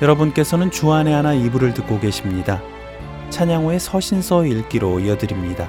여러분께서는 주안의 하나 이부를 듣고 계십니다. 찬양호의 서신서 읽기로 이어드립니다.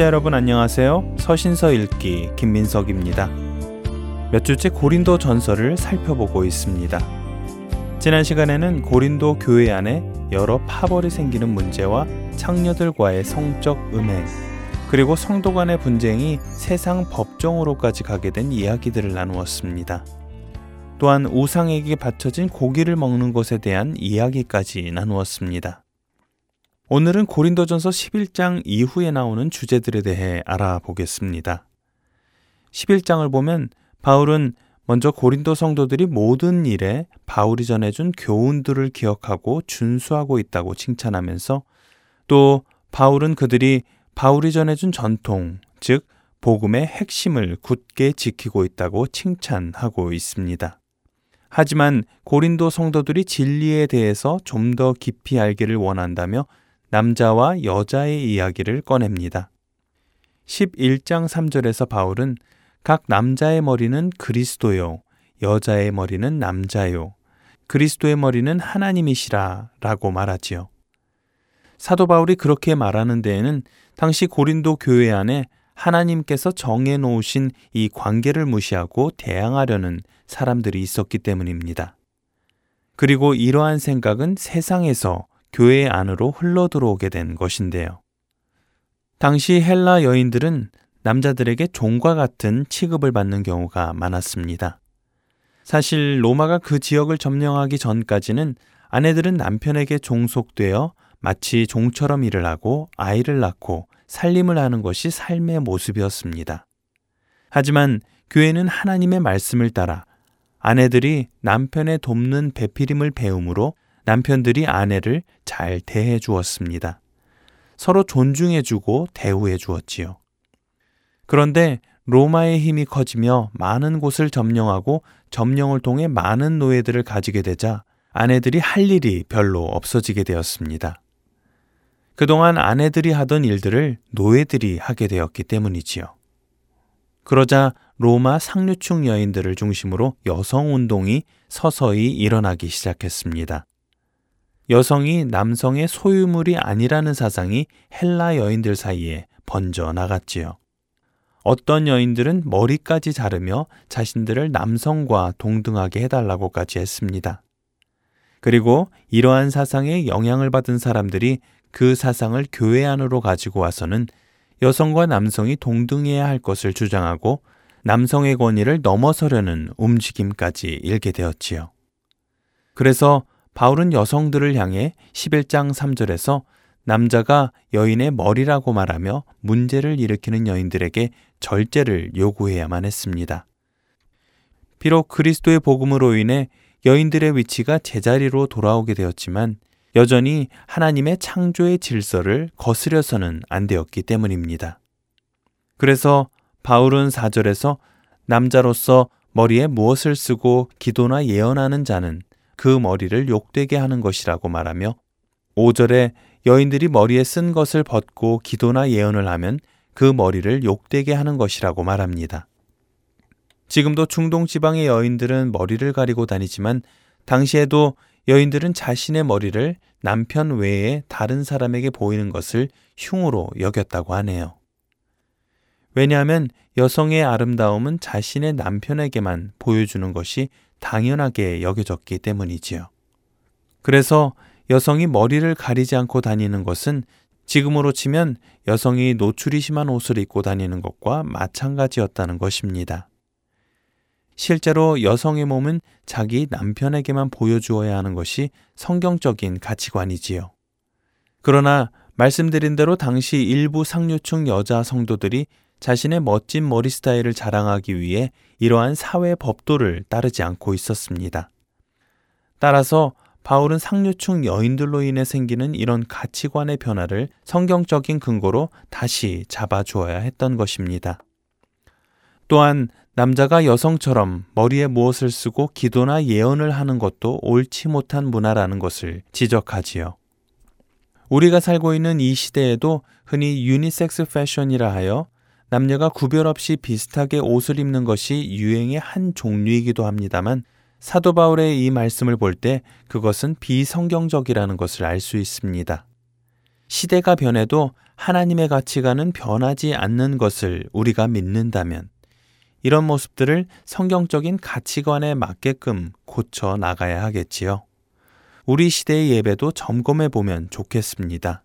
청취자 여러분 안녕하세요. 서신서 읽기 김민석입니다. 몇 주째 고린도 전설을 살펴보고 있습니다. 지난 시간에는 고린도 교회 안에 여러 파벌이 생기는 문제와 창녀들과의 성적 음행, 그리고 성도 간의 분쟁이 세상 법정으로까지 가게 된 이야기들을 나누었습니다. 또한 우상에게 바쳐진 고기를 먹는 것에 대한 이야기까지 나누었습니다. 오늘은 고린도전서 11장 이후에 나오는 주제들에 대해 알아보겠습니다. 11장을 보면 바울은 먼저 고린도 성도들이 모든 일에 바울이 전해준 교훈들을 기억하고 준수하고 있다고 칭찬하면서 또 바울은 그들이 바울이 전해준 전통, 즉, 복음의 핵심을 굳게 지키고 있다고 칭찬하고 있습니다. 하지만 고린도 성도들이 진리에 대해서 좀 더 깊이 알기를 원한다며 남자와 여자의 이야기를 꺼냅니다. 11장 3절에서 바울은 각 남자의 머리는 그리스도요, 여자의 머리는 남자요, 그리스도의 머리는 하나님이시라 라고 말하지요. 사도 바울이 그렇게 말하는 데에는 당시 고린도 교회 안에 하나님께서 정해 놓으신 이 관계를 무시하고 대항하려는 사람들이 있었기 때문입니다. 그리고 이러한 생각은 세상에서 교회 안으로 흘러 들어오게 된 것인데요. 당시 헬라 여인들은 남자들에게 종과 같은 취급을 받는 경우가 많았습니다. 사실 로마가 그 지역을 점령하기 전까지는 아내들은 남편에게 종속되어 마치 종처럼 일을 하고 아이를 낳고 살림을 하는 것이 삶의 모습이었습니다. 하지만 교회는 하나님의 말씀을 따라 아내들이 남편의 돕는 배필임을 배움으로 남편들이 아내를 잘 대해 주었습니다. 서로 존중해 주고 대우해 주었지요. 그런데 로마의 힘이 커지며 많은 곳을 점령하고 점령을 통해 많은 노예들을 가지게 되자 아내들이 할 일이 별로 없어지게 되었습니다. 그동안 아내들이 하던 일들을 노예들이 하게 되었기 때문이지요. 그러자 로마 상류층 여인들을 중심으로 여성 운동이 서서히 일어나기 시작했습니다. 여성이 남성의 소유물이 아니라는 사상이 헬라 여인들 사이에 번져 나갔지요. 어떤 여인들은 머리까지 자르며 자신들을 남성과 동등하게 해달라고까지 했습니다. 그리고 이러한 사상에 영향을 받은 사람들이 그 사상을 교회 안으로 가지고 와서는 여성과 남성이 동등해야 할 것을 주장하고 남성의 권위를 넘어서려는 움직임까지 일게 되었지요. 그래서 바울은 여성들을 향해 11장 3절에서 남자가 여인의 머리라고 말하며 문제를 일으키는 여인들에게 절제를 요구해야만 했습니다. 비록 그리스도의 복음으로 인해 여인들의 위치가 제자리로 돌아오게 되었지만 여전히 하나님의 창조의 질서를 거스려서는 안 되었기 때문입니다. 그래서 바울은 4절에서 남자로서 머리에 무엇을 쓰고 기도나 예언하는 자는 그 머리를 욕되게 하는 것이라고 말하며 5절에 여인들이 머리에 쓴 것을 벗고 기도나 예언을 하면 그 머리를 욕되게 하는 것이라고 말합니다. 지금도 중동 지방의 여인들은 머리를 가리고 다니지만 당시에도 여인들은 자신의 머리를 남편 외에 다른 사람에게 보이는 것을 흉으로 여겼다고 하네요. 왜냐하면 여성의 아름다움은 자신의 남편에게만 보여주는 것이 당연하게 여겨졌기 때문이지요. 그래서 여성이 머리를 가리지 않고 다니는 것은 지금으로 치면 여성이 노출이 심한 옷을 입고 다니는 것과 마찬가지였다는 것입니다. 실제로 여성의 몸은 자기 남편에게만 보여주어야 하는 것이 성경적인 가치관이지요. 그러나 말씀드린 대로 당시 일부 상류층 여자 성도들이 자신의 멋진 머리 스타일을 자랑하기 위해 이러한 사회 법도를 따르지 않고 있었습니다. 따라서 바울은 상류층 여인들로 인해 생기는 이런 가치관의 변화를 성경적인 근거로 다시 잡아주어야 했던 것입니다. 또한 남자가 여성처럼 머리에 무엇을 쓰고 기도나 예언을 하는 것도 옳지 못한 문화라는 것을 지적하지요. 우리가 살고 있는 이 시대에도 흔히 유니섹스 패션이라 하여 남녀가 구별 없이 비슷하게 옷을 입는 것이 유행의 한 종류이기도 합니다만 사도 바울의 이 말씀을 볼 때 그것은 비성경적이라는 것을 알 수 있습니다. 시대가 변해도 하나님의 가치관은 변하지 않는 것을 우리가 믿는다면 이런 모습들을 성경적인 가치관에 맞게끔 고쳐 나가야 하겠지요. 우리 시대의 예배도 점검해 보면 좋겠습니다.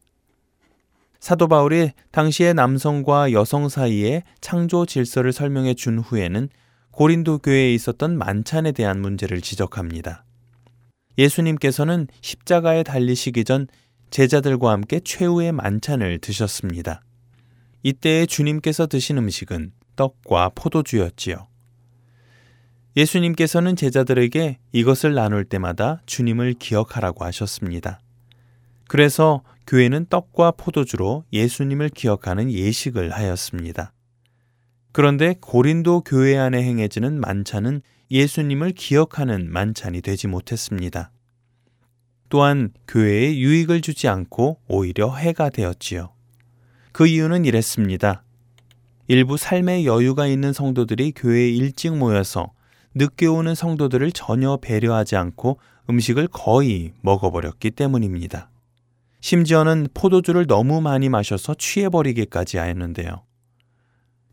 사도 바울이 당시의 남성과 여성 사이의 창조 질서를 설명해 준 후에는 고린도 교회에 있었던 만찬에 대한 문제를 지적합니다. 예수님께서는 십자가에 달리시기 전 제자들과 함께 최후의 만찬을 드셨습니다. 이때에 주님께서 드신 음식은 떡과 포도주였지요. 예수님께서는 제자들에게 이것을 나눌 때마다 주님을 기억하라고 하셨습니다. 그래서 교회는 떡과 포도주로 예수님을 기억하는 예식을 하였습니다. 그런데 고린도 교회 안에 행해지는 만찬은 예수님을 기억하는 만찬이 되지 못했습니다. 또한 교회에 유익을 주지 않고 오히려 해가 되었지요. 그 이유는 이랬습니다. 일부 삶의 여유가 있는 성도들이 교회에 일찍 모여서 늦게 오는 성도들을 전혀 배려하지 않고 음식을 거의 먹어버렸기 때문입니다. 심지어는 포도주를 너무 많이 마셔서 취해버리기까지 하였는데요.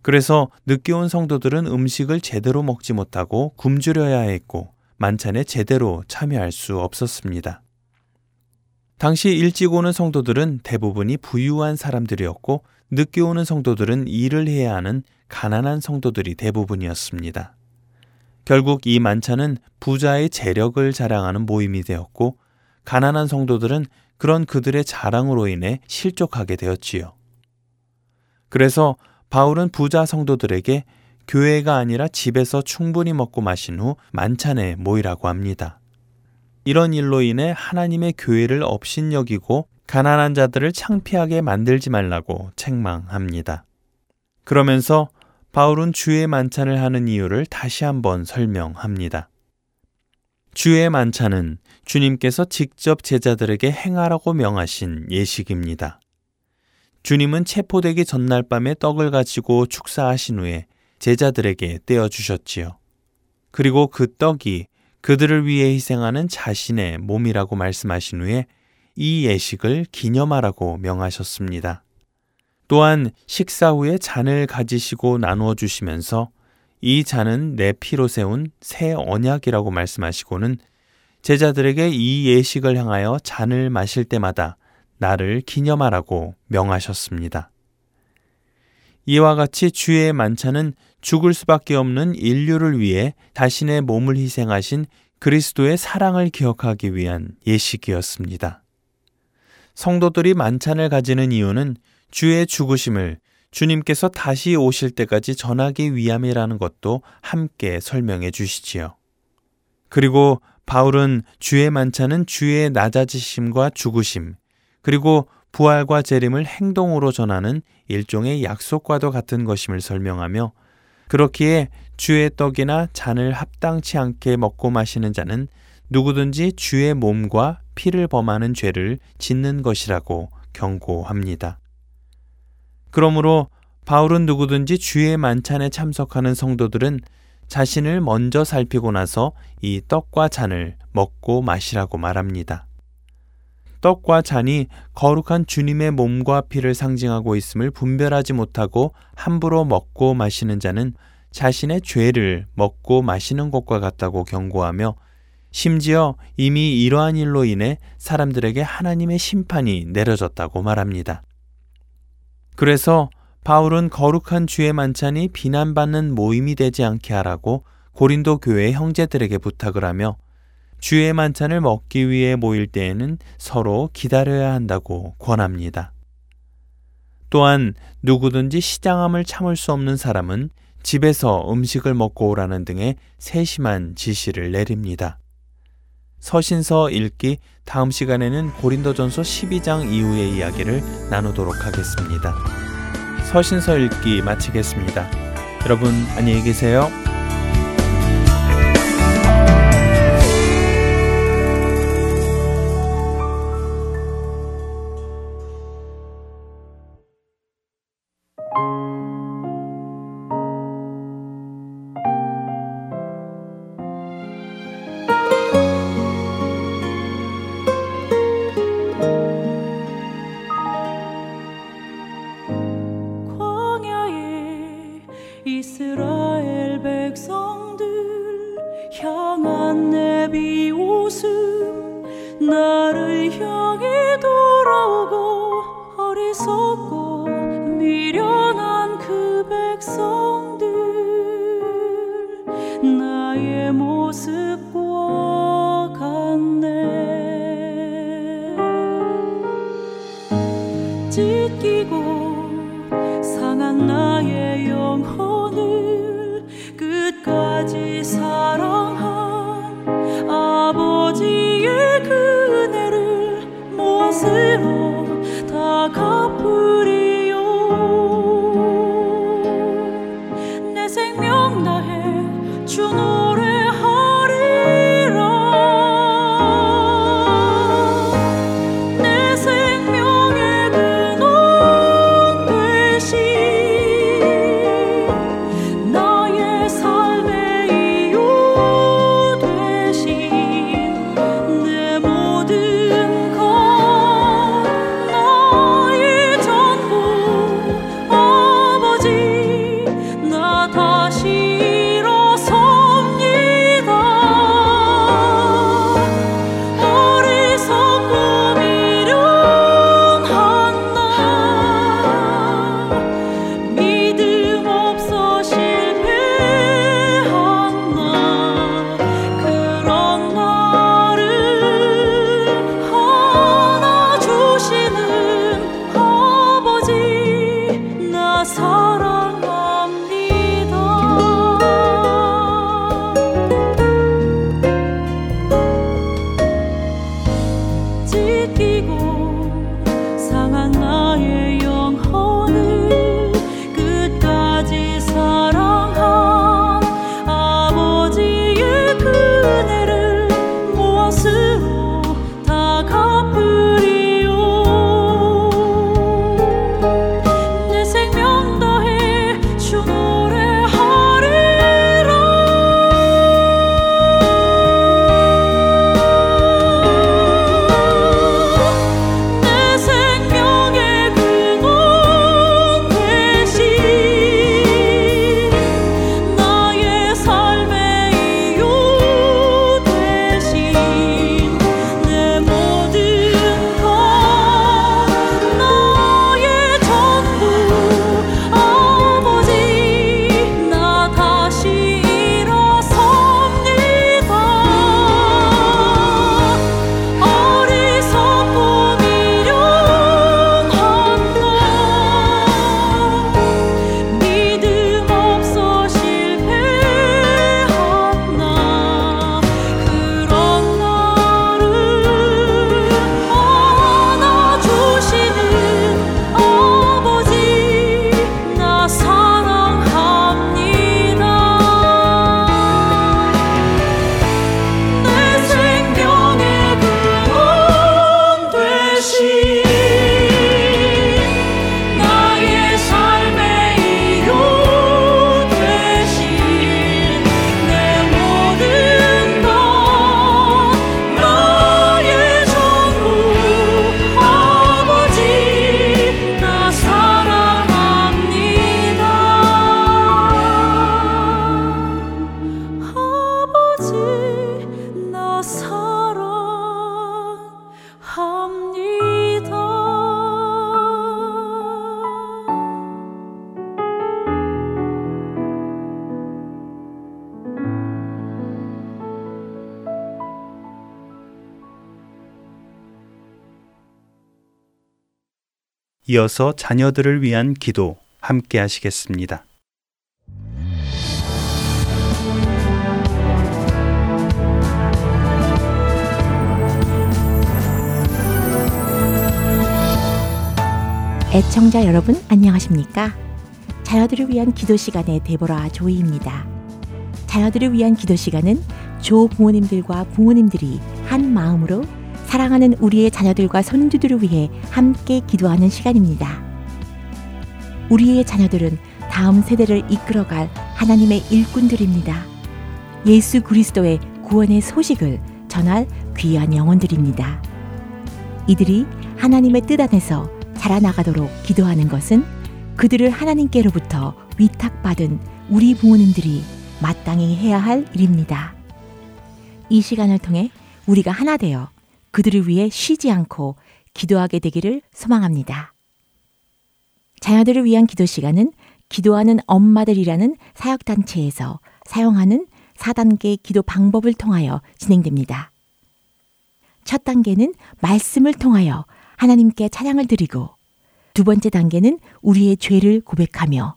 그래서 늦게 온 성도들은 음식을 제대로 먹지 못하고 굶주려야 했고 만찬에 제대로 참여할 수 없었습니다. 당시 일찍 오는 성도들은 대부분이 부유한 사람들이었고 늦게 오는 성도들은 일을 해야 하는 가난한 성도들이 대부분이었습니다. 결국 이 만찬은 부자의 재력을 자랑하는 모임이 되었고 가난한 성도들은 그런 그들의 자랑으로 인해 실족하게 되었지요. 그래서 바울은 부자 성도들에게 교회가 아니라 집에서 충분히 먹고 마신 후 만찬에 모이라고 합니다. 이런 일로 인해 하나님의 교회를 업신여기고 가난한 자들을 창피하게 만들지 말라고 책망합니다. 그러면서 바울은 주의 만찬을 하는 이유를 다시 한번 설명합니다. 주의 만찬은 주님께서 직접 제자들에게 행하라고 명하신 예식입니다. 주님은 체포되기 전날 밤에 떡을 가지고 축사하신 후에 제자들에게 떼어 주셨지요. 그리고 그 떡이 그들을 위해 희생하는 자신의 몸이라고 말씀하신 후에 이 예식을 기념하라고 명하셨습니다. 또한 식사 후에 잔을 가지시고 나누어 주시면서 이 잔은 내 피로 세운 새 언약이라고 말씀하시고는 제자들에게 이 예식을 향하여 잔을 마실 때마다 나를 기념하라고 명하셨습니다. 이와 같이 주의 만찬은 죽을 수밖에 없는 인류를 위해 자신의 몸을 희생하신 그리스도의 사랑을 기억하기 위한 예식이었습니다. 성도들이 만찬을 가지는 이유는 주의 죽으심을 주님께서 다시 오실 때까지 전하기 위함이라는 것도 함께 설명해 주시지요. 그리고 바울은 주의 만찬은 주의 낮아지심과 죽으심, 그리고 부활과 재림을 행동으로 전하는 일종의 약속과도 같은 것임을 설명하며 그렇기에 주의 떡이나 잔을 합당치 않게 먹고 마시는 자는 누구든지 주의 몸과 피를 범하는 죄를 짓는 것이라고 경고합니다. 그러므로 바울은 누구든지 주의 만찬에 참석하는 성도들은 자신을 먼저 살피고 나서 이 떡과 잔을 먹고 마시라고 말합니다. 떡과 잔이 거룩한 주님의 몸과 피를 상징하고 있음을 분별하지 못하고 함부로 먹고 마시는 자는 자신의 죄를 먹고 마시는 것과 같다고 경고하며 심지어 이미 이러한 일로 인해 사람들에게 하나님의 심판이 내려졌다고 말합니다. 그래서 바울은 거룩한 주의 만찬이 비난받는 모임이 되지 않게 하라고 고린도 교회 형제들에게 부탁을 하며 주의 만찬을 먹기 위해 모일 때에는 서로 기다려야 한다고 권합니다. 또한 누구든지 시장함을 참을 수 없는 사람은 집에서 음식을 먹고 오라는 등의 세심한 지시를 내립니다. 서신서 읽기 다음 시간에는 고린도전서 12장 이후의 이야기를 나누도록 하겠습니다. 서신서 읽기 마치겠습니다. 여러분 안녕히 계세요. 미련한 그 백성들 나의 모습과 같네. 찢기고 상한 나의 영혼을 끝까지 사랑한 아버지의 그네를 모습 이어서 자녀들을 위한 기도 함께 하시겠습니다. 애청자 여러분 안녕하십니까? 자녀들을 위한 기도 시간의 데보라 조이입니다. 자녀들을 위한 기도 시간은 조 부모님들과 부모님들이 한 마음으로 사랑하는 우리의 자녀들과 손주들을 위해 함께 기도하는 시간입니다. 우리의 자녀들은 다음 세대를 이끌어갈 하나님의 일꾼들입니다. 예수 그리스도의 구원의 소식을 전할 귀한 영혼들입니다. 이들이 하나님의 뜻 안에서 자라나가도록 기도하는 것은 그들을 하나님께로부터 위탁받은 우리 부모님들이 마땅히 해야 할 일입니다. 이 시간을 통해 우리가 하나 되어 그들을 위해 쉬지 않고 기도하게 되기를 소망합니다. 자녀들을 위한 기도 시간은 기도하는 엄마들이라는 사역단체에서 사용하는 4단계 기도 방법을 통하여 진행됩니다. 첫 단계는 말씀을 통하여 하나님께 찬양을 드리고 두 번째 단계는 우리의 죄를 고백하며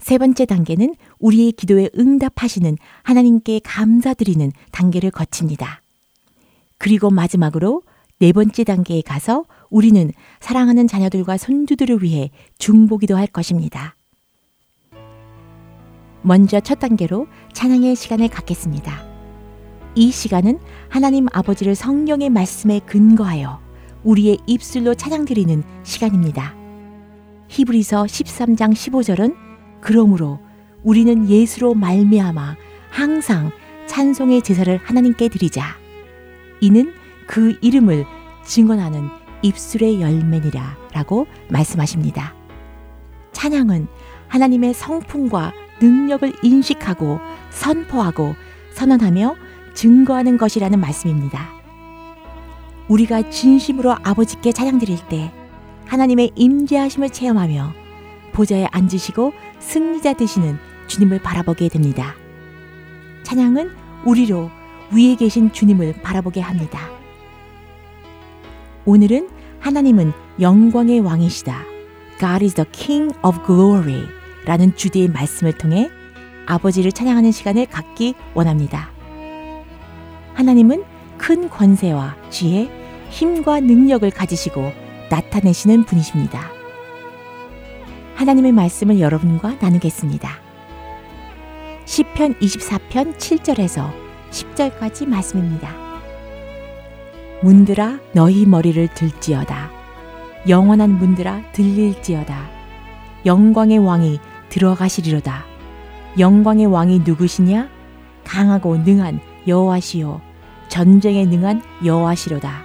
세 번째 단계는 우리의 기도에 응답하시는 하나님께 감사드리는 단계를 거칩니다. 그리고 마지막으로 네 번째 단계에 가서 우리는 사랑하는 자녀들과 손주들을 위해 중보기도 할 것입니다. 먼저 첫 단계로 찬양의 시간을 갖겠습니다. 이 시간은 하나님 아버지를 성령의 말씀에 근거하여 우리의 입술로 찬양드리는 시간입니다. 히브리서 13장 15절은 그러므로 우리는 예수로 말미암아 항상 찬송의 제사를 하나님께 드리자. 이는 그 이름을 증언하는 입술의 열매니라 라고 말씀하십니다. 찬양은 하나님의 성품과 능력을 인식하고 선포하고 선언하며 증거하는 것이라는 말씀입니다. 우리가 진심으로 아버지께 찬양 드릴 때 하나님의 임재하심을 체험하며 보좌에 앉으시고 승리자 되시는 주님을 바라보게 됩니다. 찬양은 우리로 위에 계신 주님을 바라보게 합니다. 오늘은 하나님은 영광의 왕이시다. God is the King of Glory 라는 주제의 말씀을 통해 아버지를 찬양하는 시간을 갖기 원합니다. 하나님은 큰 권세와 지혜, 힘과 능력을 가지시고 나타내시는 분이십니다. 하나님의 말씀을 여러분과 나누겠습니다. 시편 24편 7절에서 10절까지 말씀입니다. 문들아 너희 머리를 들지어다. 영원한 문들아 들릴지어다. 영광의 왕이 들어가시리로다. 영광의 왕이 누구시냐? 강하고 능한 여호와시요 전쟁에 능한 여호와시로다.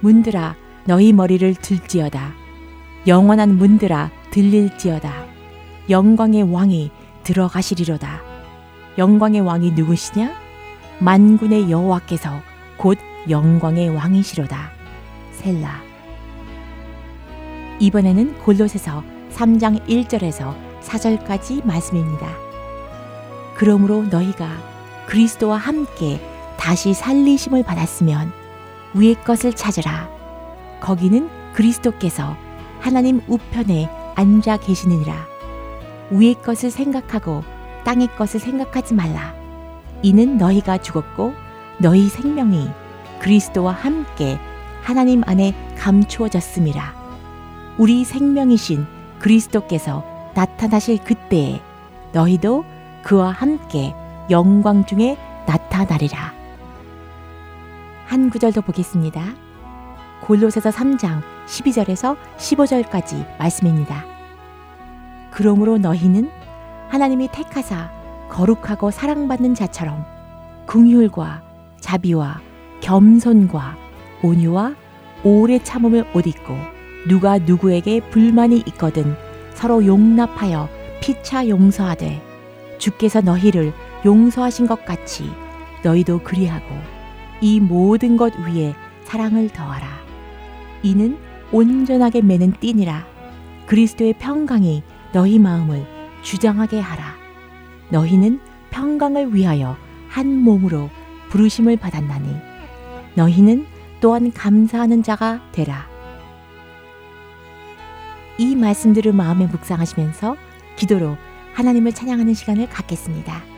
문들아 너희 머리를 들지어다. 영원한 문들아 들릴지어다. 영광의 왕이 들어가시리로다. 영광의 왕이 누구시냐? 만군의 여호와께서 곧 영광의 왕이시로다. 셀라. 이번에는 골로새서 3장 1절에서 4절까지 말씀입니다. 그러므로 너희가 그리스도와 함께 다시 살리심을 받았으면 위의 것을 찾으라. 거기는 그리스도께서 하나님 우편에 앉아 계시느니라. 위의 것을 생각하고 땅의 것을 생각하지 말라. 이는 너희가 죽었고 너희 생명이 그리스도와 함께 하나님 안에 감추어졌음이라. 우리 생명이신 그리스도께서 나타나실 그때에 너희도 그와 함께 영광 중에 나타나리라. 한 구절 더 보겠습니다. 골로새서 3장 12절에서 15절까지 말씀입니다. 그러므로 너희는 하나님이 택하사 거룩하고 사랑받는 자처럼 긍휼과 자비와 겸손과 온유와 오래 참음을 옷 입고 누가 누구에게 불만이 있거든 서로 용납하여 피차 용서하되 주께서 너희를 용서하신 것 같이 너희도 그리하고 이 모든 것 위에 사랑을 더하라. 이는 온전하게 매는 띠니라. 그리스도의 평강이 너희 마음을 주장하게 하라. 너희는 평강을 위하여 한 몸으로 부르심을 받았나니 너희는 또한 감사하는 자가 되라. 이 말씀들을 마음에 묵상하시면서 기도로 하나님을 찬양하는 시간을 갖겠습니다.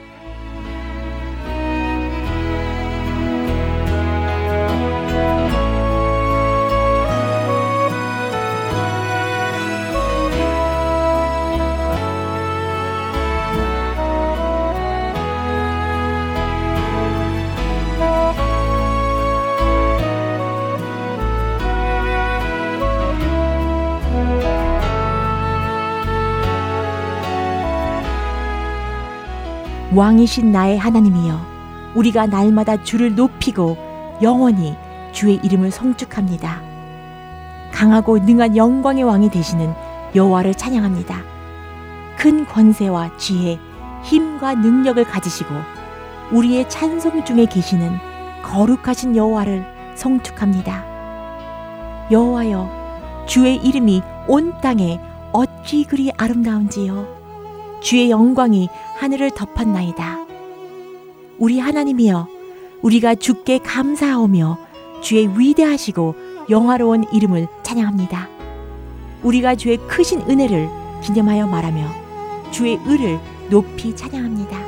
왕이신 나의 하나님이여 우리가 날마다 주를 높이고 영원히 주의 이름을 성축합니다. 강하고 능한 영광의 왕이 되시는 여호와를 찬양합니다. 큰 권세와 지혜, 힘과 능력을 가지시고 우리의 찬송 중에 계시는 거룩하신 여호와를 성축합니다. 여호와여 주의 이름이 온 땅에 어찌 그리 아름다운지요. 주의 영광이 하늘을 덮었나이다. 우리 하나님이여, 우리가 주께 감사하오며 주의 위대하시고 영화로운 이름을 찬양합니다. 우리가 주의 크신 은혜를 기념하여 말하며 주의 의를 높이 찬양합니다.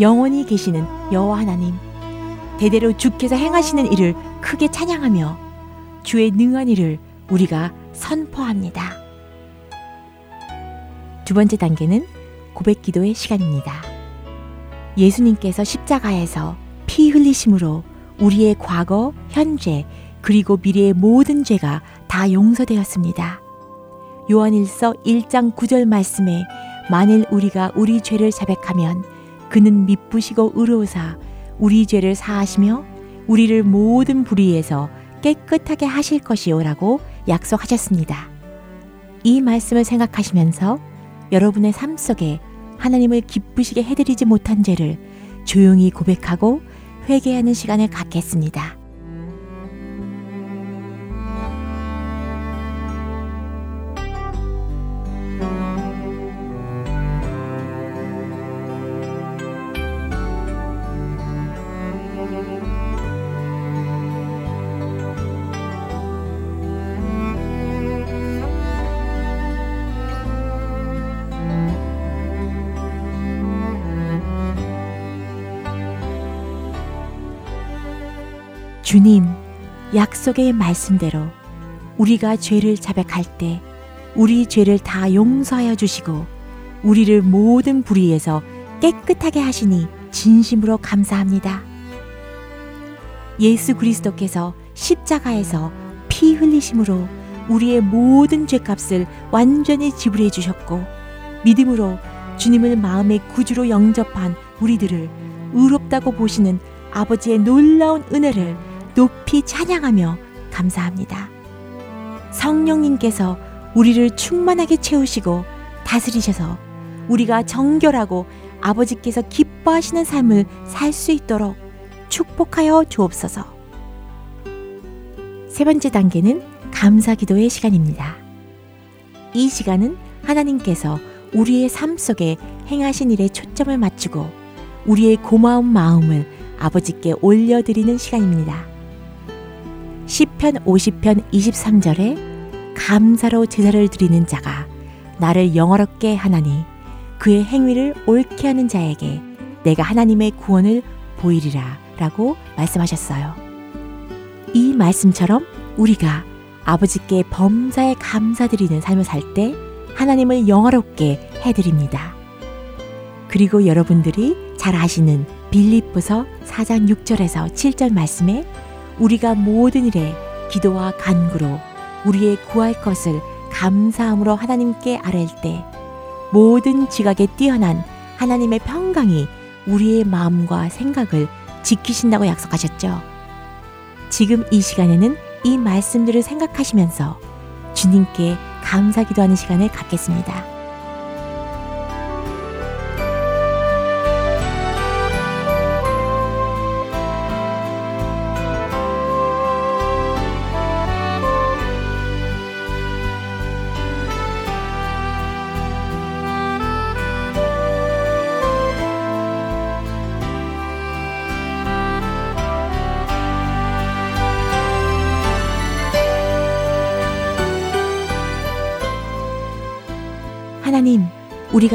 영원히 계시는 여호와 하나님, 대대로 주께서 행하시는 일을 크게 찬양하며 주의 능한 일을 우리가 선포합니다. 두 번째 단계는 고백 기도의 시간입니다. 예수님께서 십자가에서 피 흘리심으로 우리의 과거, 현재, 그리고 미래의 모든 죄가 다 용서되었습니다. 요한일서 1장 9절 말씀에 만일 우리가 우리 죄를 자백하면 그는 미쁘시고 의로우사 우리 죄를 사하시며 우리를 모든 불의에서 깨끗하게 하실 것이요라고 약속하셨습니다. 이 말씀을 생각하시면서 여러분의 삶 속에 하나님을 기쁘시게 해드리지 못한 죄를 조용히 고백하고 회개하는 시간을 갖겠습니다. 약속의 말씀대로 우리가 죄를 자백할 때 우리 죄를 다 용서하여 주시고 우리를 모든 불의에서 깨끗하게 하시니 진심으로 감사합니다. 예수 그리스도께서 십자가에서 피 흘리심으로 우리의 모든 죄값을 완전히 지불해 주셨고 믿음으로 주님을 마음의 구주로 영접한 우리들을 의롭다고 보시는 아버지의 놀라운 은혜를 높이 찬양하며 감사합니다. 성령님께서 우리를 충만하게 채우시고 다스리셔서 우리가 정결하고 아버지께서 기뻐하시는 삶을 살 수 있도록 축복하여 주옵소서. 세 번째 단계는 감사 기도의 시간입니다. 이 시간은 하나님께서 우리의 삶 속에 행하신 일에 초점을 맞추고 우리의 고마운 마음을 아버지께 올려드리는 시간입니다. 시편 50편 23절에 감사로 제사를 드리는 자가 나를 영어롭게 하나니 그의 행위를 옳게 하는 자에게 내가 하나님의 구원을 보이리라 라고 말씀하셨어요. 이 말씀처럼 우리가 아버지께 범사에 감사드리는 삶을 살 때 하나님을 영화롭게 해드립니다. 그리고 여러분들이 잘 아시는 빌립보서 4장 6절에서 7절 말씀에 우리가 모든 일에 기도와 간구로 우리의 구할 것을 감사함으로 하나님께 아뢰일 때 모든 지각에 뛰어난 하나님의 평강이 우리의 마음과 생각을 지키신다고 약속하셨죠. 지금 이 시간에는 이 말씀들을 생각하시면서 주님께 감사 기도하는 시간을 갖겠습니다.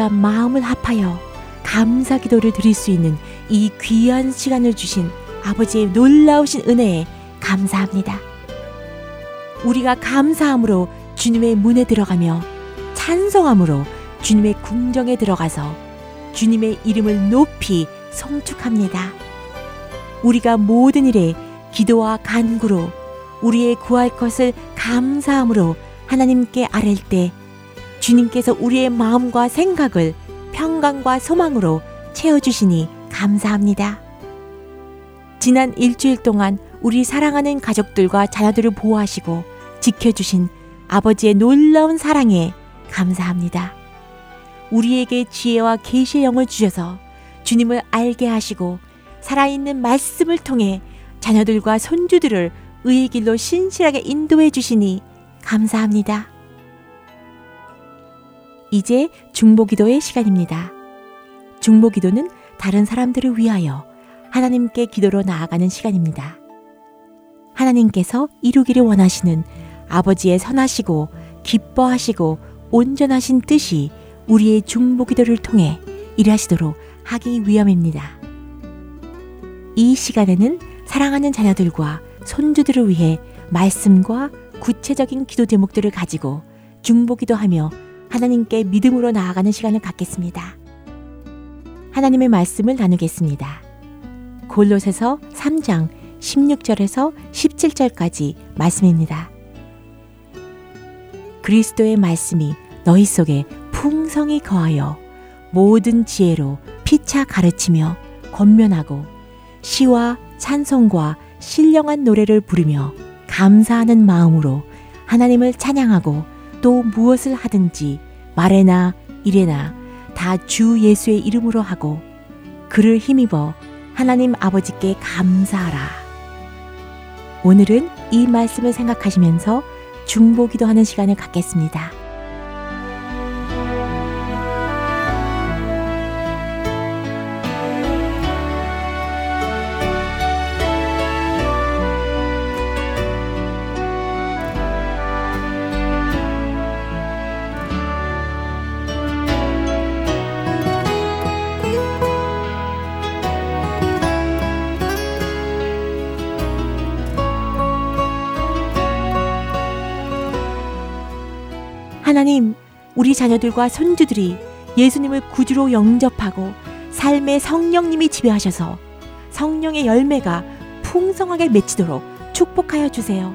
우리가 마음을 합하여 감사 기도를 드릴 수 있는 이 귀한 시간을 주신 아버지의 놀라우신 은혜에 감사합니다. 우리가 감사함으로 주님의 문에 들어가며 찬성함으로 주님의 궁정에 들어가서 주님의 이름을 높이 성축합니다. 우리가 모든 일에 기도와 간구로 우리의 구할 것을 감사함으로 하나님께 아랠 때 주님께서 우리의 마음과 생각을 평강과 소망으로 채워주시니 감사합니다. 지난 일주일 동안 우리 사랑하는 가족들과 자녀들을 보호하시고 지켜주신 아버지의 놀라운 사랑에 감사합니다. 우리에게 지혜와 계시의 영을 주셔서 주님을 알게 하시고 살아있는 말씀을 통해 자녀들과 손주들을 의의 길로 신실하게 인도해 주시니 감사합니다. 이제 중보기도의 시간입니다. 중보기도는 다른 사람들을 위하여 하나님께 기도로 나아가는 시간입니다. 하나님께서 이루기를 원하시는 아버지의 선하시고 기뻐하시고 온전하신 뜻이 우리의 중보기도를 통해 일하시도록 하기 위함입니다. 이 시간에는 사랑하는 자녀들과 손주들을 위해 말씀과 구체적인 기도 제목들을 가지고 중보기도하며 하나님께 믿음으로 나아가는 시간을 갖겠습니다. 하나님의 말씀을 나누겠습니다. 골로새서 3장 16절에서 17절까지 말씀입니다. 그리스도의 말씀이 너희 속에 풍성히 거하여 모든 지혜로 피차 가르치며 권면하고 시와 찬송과 신령한 노래를 부르며 감사하는 마음으로 하나님을 찬양하고 또 무엇을 하든지 말에나 일에나 다 주 예수의 이름으로 하고 그를 힘입어 하나님 아버지께 감사하라. 오늘은 이 말씀을 생각하시면서 중보 기도 하는 시간을 갖겠습니다. 우리 자녀들과 손주들이 예수님을 구주로 영접하고 삶의 성령님이 지배하셔서 성령의 열매가 풍성하게 맺히도록 축복하여 주세요.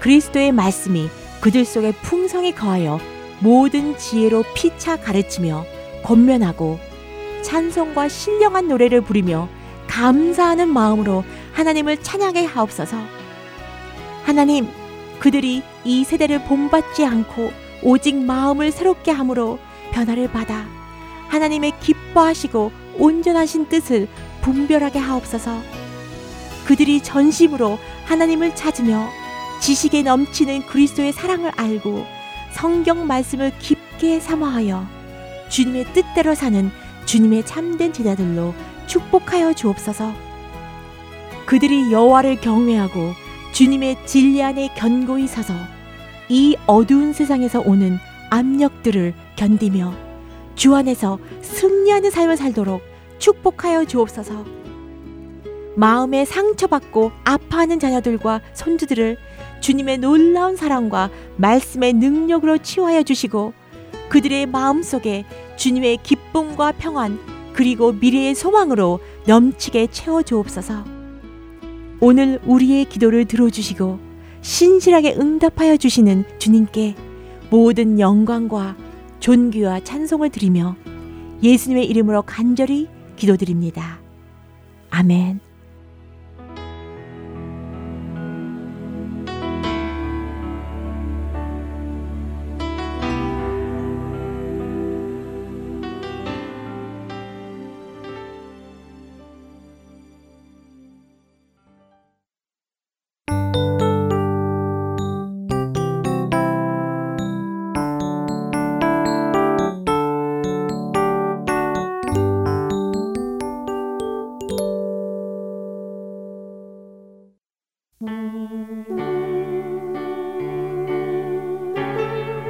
그리스도의 말씀이 그들 속에 풍성히 거하여 모든 지혜로 피차 가르치며 권면하고 찬송과 신령한 노래를 부리며 감사하는 마음으로 하나님을 찬양해 하옵소서. 하나님, 그들이 이 세대를 본받지 않고 오직 마음을 새롭게 함으로 변화를 받아 하나님의 기뻐하시고 온전하신 뜻을 분별하게 하옵소서. 그들이 전심으로 하나님을 찾으며 지식에 넘치는 그리스도의 사랑을 알고 성경 말씀을 깊게 사모하여 주님의 뜻대로 사는 주님의 참된 제자들로 축복하여 주옵소서. 그들이 여호와를 경외하고 주님의 진리 안에 견고히 서서 이 어두운 세상에서 오는 압력들을 견디며 주 안에서 승리하는 삶을 살도록 축복하여 주옵소서. 마음에 상처받고 아파하는 자녀들과 손주들을 주님의 놀라운 사랑과 말씀의 능력으로 치유하여 주시고 그들의 마음 속에 주님의 기쁨과 평안 그리고 미래의 소망으로 넘치게 채워 주옵소서. 오늘 우리의 기도를 들어주시고 신실하게 응답하여 주시는 주님께 모든 영광과 존귀와 찬송을 드리며 예수님의 이름으로 간절히 기도드립니다. 아멘.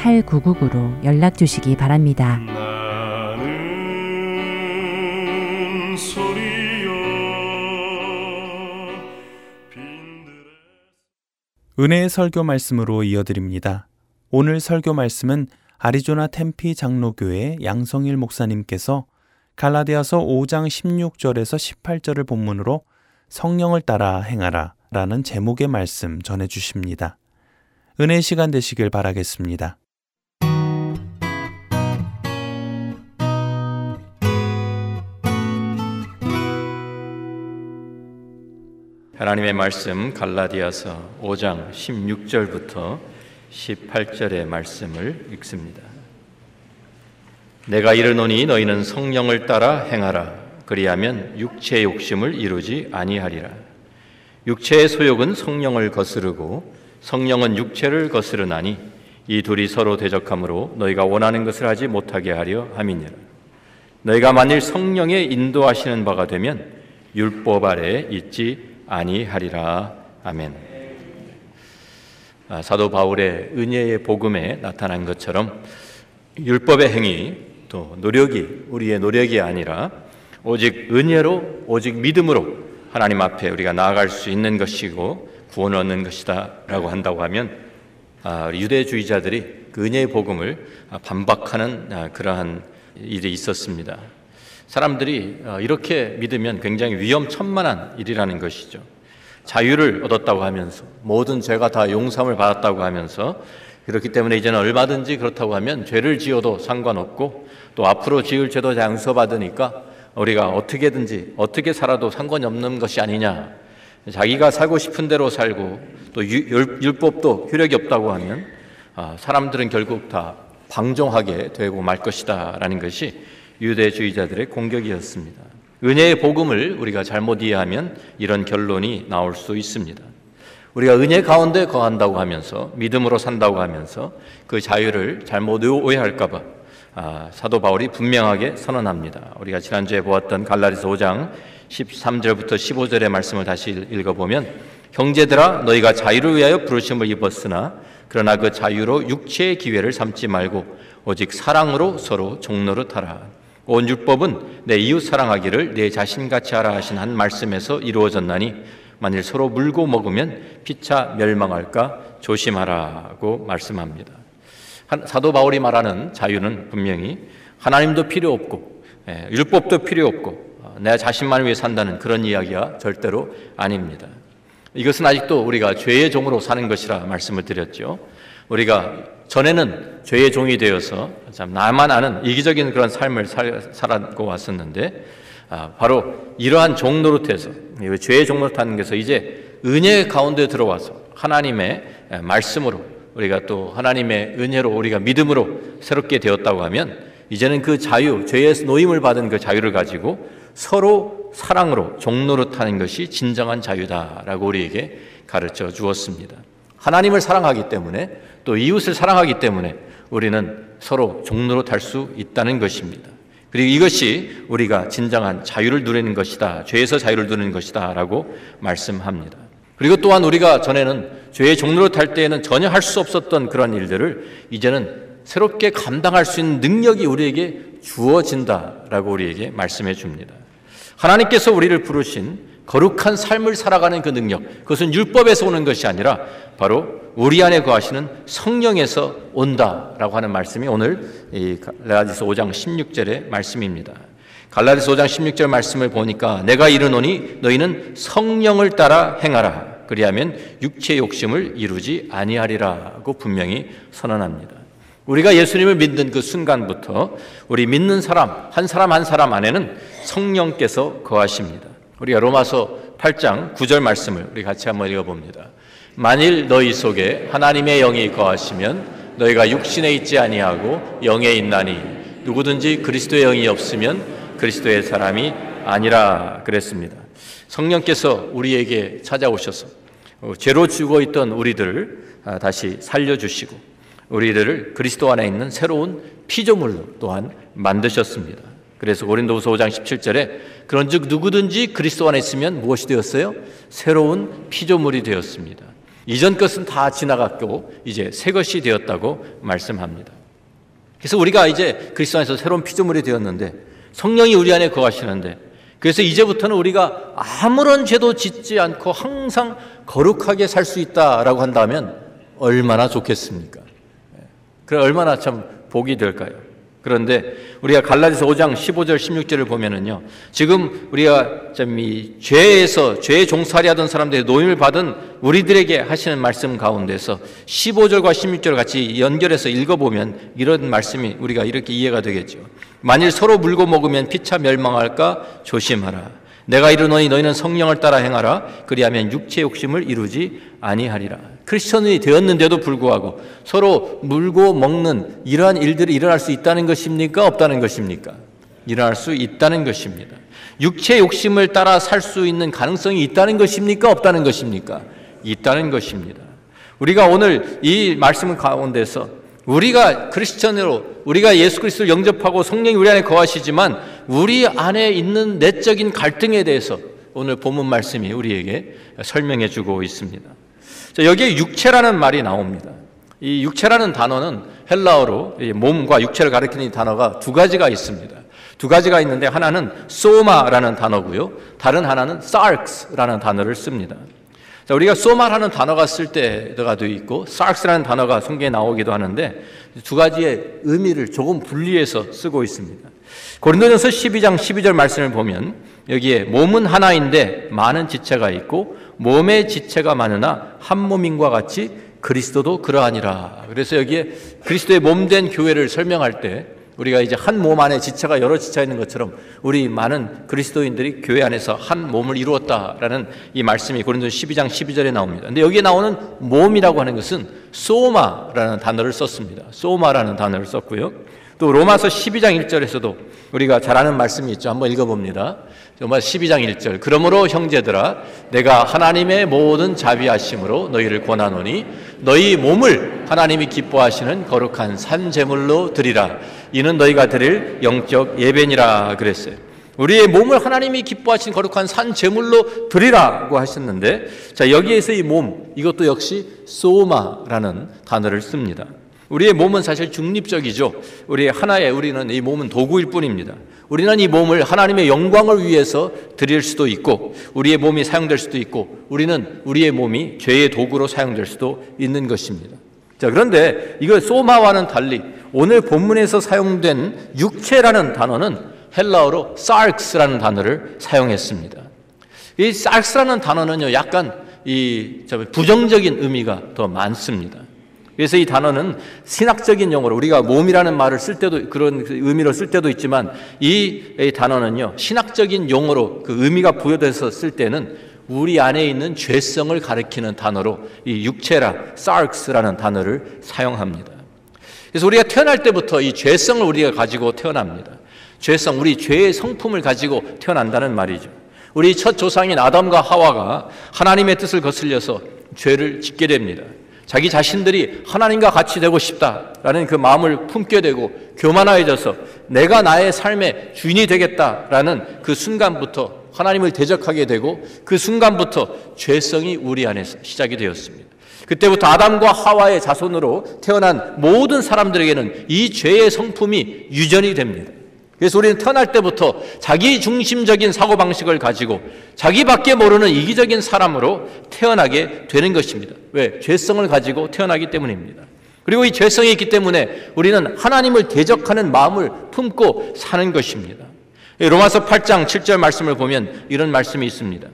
602-866-8999로 연락 주시기 바랍니다. 은혜의 설교 말씀으로 이어드립니다. 오늘 설교 말씀은 아리조나 템피 장로교회 양성일 목사님께서 갈라디아서 5장 16절에서 18절을 본문으로 성령을 따라 행하라 라는 제목의 말씀 전해 주십니다. 은혜 시간 되시길 바라겠습니다. 하나님의 말씀 갈라디아서 5장 16절부터 18절의 말씀을 읽습니다. 내가 이르노니 너희는 성령을 따라 행하라 그리하면 육체의 욕심을 이루지 아니하리라. 육체의 소욕은 성령을 거스르고 성령은 육체를 거스르나니 이 둘이 서로 대적하므로 너희가 원하는 것을 하지 못하게 하려 함이니라. 너희가 만일 성령의 인도하시는 바가 되면 율법 아래 있지 아니하리라. 아멘. 아, 사도 바울의 은혜의 복음에 나타난 것처럼 율법의 행위 또 노력이 우리의 노력이 아니라 오직 은혜로 오직 믿음으로 하나님 앞에 우리가 나아갈 수 있는 것이고 구원 얻는 것이다라고 한다고 하면 아, 유대주의자들이 그 은혜의 복음을 반박하는 아, 그러한 일이 있었습니다. 사람들이 어, 이렇게 믿으면 굉장히 위험천만한 일이라는 것이죠. 자유를 얻었다고 하면서 모든 죄가 다 용서함을 받았다고 하면서 그렇기 때문에 이제는 얼마든지 그렇다고 하면 죄를 지어도 상관없고 또 앞으로 지을 죄도 양서받으니까 우리가 어떻게든지 어떻게 살아도 상관이 없는 것이 아니냐. 자기가 살고 싶은 대로 살고 또 율법도 효력이 없다고 하면 아, 사람들은 결국 다 방종하게 되고 말 것이다라는 것이 유대주의자들의 공격이었습니다. 은혜의 복음을 우리가 잘못 이해하면 이런 결론이 나올 수 있습니다. 우리가 은혜 가운데 거한다고 하면서 믿음으로 산다고 하면서 그 자유를 잘못 오해할까봐 아, 사도 바울이 분명하게 선언합니다. 우리가 지난주에 보았던 갈라디서 5장 13절부터 15절의 말씀을 다시 읽어보면 형제들아 너희가 자유를 위하여 부르심을 입었으나 그러나 그 자유로 육체의 기회를 삼지 말고 오직 사랑으로 서로 종노릇하라. 온 율법은 내 이웃 사랑하기를 내 자신같이 하라 하신 한 말씀에서 이루어졌나니 만일 서로 물고 먹으면 피차 멸망할까 조심하라고 말씀합니다. 사도 바울이 말하는 자유는 분명히 하나님도 필요 없고 예, 율법도 필요 없고 어, 내 자신만 위해 산다는 그런 이야기가 절대로 아닙니다. 이것은 아직도 우리가 죄의 종으로 사는 것이라 말씀을 드렸죠. 우리가 전에는 죄의 종이 되어서 참 나만 아는 이기적인 그런 삶을 살, 살고 왔었는데 아, 바로 이러한 종 노릇에서 죄의 종 노릇하는 것에서 이제 은혜 가운데 들어와서 하나님의 말씀으로 우리가 또 하나님의 은혜로 우리가 믿음으로 새롭게 되었다고 하면 이제는 그 자유, 죄의 노임을 받은 그 자유를 가지고 서로 사랑으로 종노릇하는 것이 진정한 자유다라고 우리에게 가르쳐 주었습니다. 하나님을 사랑하기 때문에 또 이웃을 사랑하기 때문에 우리는 서로 종로로 탈 수 있다는 것입니다. 그리고 이것이 우리가 진정한 자유를 누리는 것이다. 죄에서 자유를 누리는 것이다. 라고 말씀합니다. 그리고 또한 우리가 전에는 죄의 종로로 탈 때에는 전혀 할 수 없었던 그런 일들을 이제는 새롭게 감당할 수 있는 능력이 우리에게 주어진다라고 우리에게 말씀해 줍니다. 하나님께서 우리를 부르신 거룩한 삶을 살아가는 그 능력, 그것은 율법에서 오는 것이 아니라 바로 우리 안에 거하시는 성령에서 온다라고 하는 말씀이 오늘 이 갈라디아서 5장 16절의 말씀입니다. 갈라디아서 5장 16절 말씀을 보니까 내가 이르노니 너희는 성령을 따라 행하라. 그리하면 육체 욕심을 이루지 아니하리라고 분명히 선언합니다. 우리가 예수님을 믿는 그 순간부터 우리 믿는 사람 한 사람 한 사람 안에는 성령께서 거하십니다. 우리가 로마서 8장 9절 말씀을 우리 같이 한번 읽어봅니다. 만일 너희 속에 하나님의 영이 거하시면 너희가 육신에 있지 아니하고 영에 있나니 누구든지 그리스도의 영이 없으면 그리스도의 사람이 아니라 그랬습니다. 성령께서 우리에게 찾아오셔서 어, 죄로 죽어 있던 우리들을 아, 다시 살려주시고 우리들을 그리스도 안에 있는 새로운 피조물로 또한 만드셨습니다. 그래서 고린도후서 5장 17절에 그런즉 누구든지 그리스도 안에 있으면 무엇이 되었어요? 새로운 피조물이 되었습니다. 이전 것은 다 지나갔고 이제 새 것이 되었다고 말씀합니다. 그래서 우리가 이제 그리스도 안에서 새로운 피조물이 되었는데 성령이 우리 안에 거하시는데 그래서 이제부터는 우리가 아무런 죄도 짓지 않고 항상 거룩하게 살 수 있다라고 한다면 얼마나 좋겠습니까? 예. 그래 얼마나 참 복이 될까요? 그런데 우리가 갈라디아서 5장 15절 16절을 보면은요. 지금 우리가 좀이 죄에서 죄에 종살이 하던 사람들의 노임을 받은 우리들에게 하시는 말씀 가운데서 15절과 16절 같이 연결해서 읽어 보면 이런 말씀이 우리가 이렇게 이해가 되겠죠. 만일 서로 물고 먹으면 피차 멸망할까 조심하라. 내가 이르노니 너희는 성령을 따라 행하라. 그리하면 육체 욕심을 이루지 아니하리라. 크리스천이 되었는데도 불구하고 서로 물고 먹는 이러한 일들이 일어날 수 있다는 것입니까? 없다는 것입니까? 일어날 수 있다는 것입니다. 육체 욕심을 따라 살 수 있는 가능성이 있다는 것입니까? 없다는 것입니까? 있다는 것입니다. 우리가 오늘 이 말씀 가운데서 우리가 크리스천으로 우리가 예수 그리스도를 영접하고 성령이 우리 안에 거하시지만 우리 안에 있는 내적인 갈등에 대해서 오늘 본문 말씀이 우리에게 설명해 주고 있습니다. 자, 여기에 육체라는 말이 나옵니다. 이 육체라는 단어는 헬라어로 몸과 육체를 가리키는 이 단어가 두 가지가 있습니다. 두 가지가 있는데 하나는 소마라는 단어고요. 다른 하나는 sarx라는 단어를 씁니다. 자, 우리가 소마라는 단어가 쓸 때가 돼 있고 sarx라는 단어가 성경에 나오기도 하는데 두 가지의 의미를 조금 분리해서 쓰고 있습니다. 고린도전서 12장 12절 말씀을 보면 여기에 몸은 하나인데 많은 지체가 있고 몸의 지체가 많으나 한 몸인과 같이 그리스도도 그러하니라. 그래서 여기에 그리스도의 몸된 교회를 설명할 때 우리가 이제 한 몸 안에 지체가 여러 지체가 있는 것처럼 우리 많은 그리스도인들이 교회 안에서 한 몸을 이루었다라는 이 말씀이 고린도 12장 12절에 나옵니다. 근데 여기에 나오는 몸이라고 하는 것은 소마라는 단어를 썼습니다. 소마라는 단어를 썼고요. 또 로마서 12장 1절에서도 우리가 잘 아는 말씀이 있죠. 한번 읽어봅니다. 로마 12장 1절. 그러므로 형제들아 내가 하나님의 모든 자비하심으로 너희를 권하노니 너희 몸을 하나님이 기뻐하시는 거룩한 산 제물로 드리라. 이는 너희가 드릴 영적 예배니라 그랬어요. 우리의 몸을 하나님이 기뻐하신 거룩한 산 제물로 드리라고 하셨는데 자 여기에서 이 몸 이것도 역시 소마라는 단어를 씁니다. 우리의 몸은 사실 중립적이죠. 우리 하나의 우리는 이 몸은 도구일 뿐입니다. 우리는 이 몸을 하나님의 영광을 위해서 드릴 수도 있고 우리의 몸이 사용될 수도 있고 우리는 우리의 몸이 죄의 도구로 사용될 수도 있는 것입니다. 자, 그런데 이거 소마와는 달리 오늘 본문에서 사용된 육체라는 단어는 헬라어로 sarx라는 단어를 사용했습니다. 이 sarx라는 단어는요, 약간 이 부정적인 의미가 더 많습니다. 그래서 이 단어는 신학적인 용어로 우리가 몸이라는 말을 쓸 때도 그런 의미로 쓸 때도 있지만 이 단어는요 신학적인 용어로 그 의미가 부여돼서 쓸 때는 우리 안에 있는 죄성을 가리키는 단어로 이 육체라 sarx라는 단어를 사용합니다. 그래서 우리가 태어날 때부터 이 죄성을 우리가 가지고 태어납니다. 죄성, 우리 죄의 성품을 가지고 태어난다는 말이죠. 우리 첫 조상인 아담과 하와가 하나님의 뜻을 거슬려서 죄를 짓게 됩니다. 자기 자신들이 하나님과 같이 되고 싶다라는 그 마음을 품게 되고 교만해져서 내가 나의 삶의 주인이 되겠다라는 그 순간부터 하나님을 대적하게 되고 그 순간부터 죄성이 우리 안에서 시작이 되었습니다. 그때부터 아담과 하와의 자손으로 태어난 모든 사람들에게는 이 죄의 성품이 유전이 됩니다. 그래서 우리는 태어날 때부터 자기 중심적인 사고방식을 가지고 자기밖에 모르는 이기적인 사람으로 태어나게 되는 것입니다. 왜? 죄성을 가지고 태어나기 때문입니다. 그리고 이 죄성이 있기 때문에 우리는 하나님을 대적하는 마음을 품고 사는 것입니다. 로마서 8장 7절 말씀을 보면 이런 말씀이 있습니다.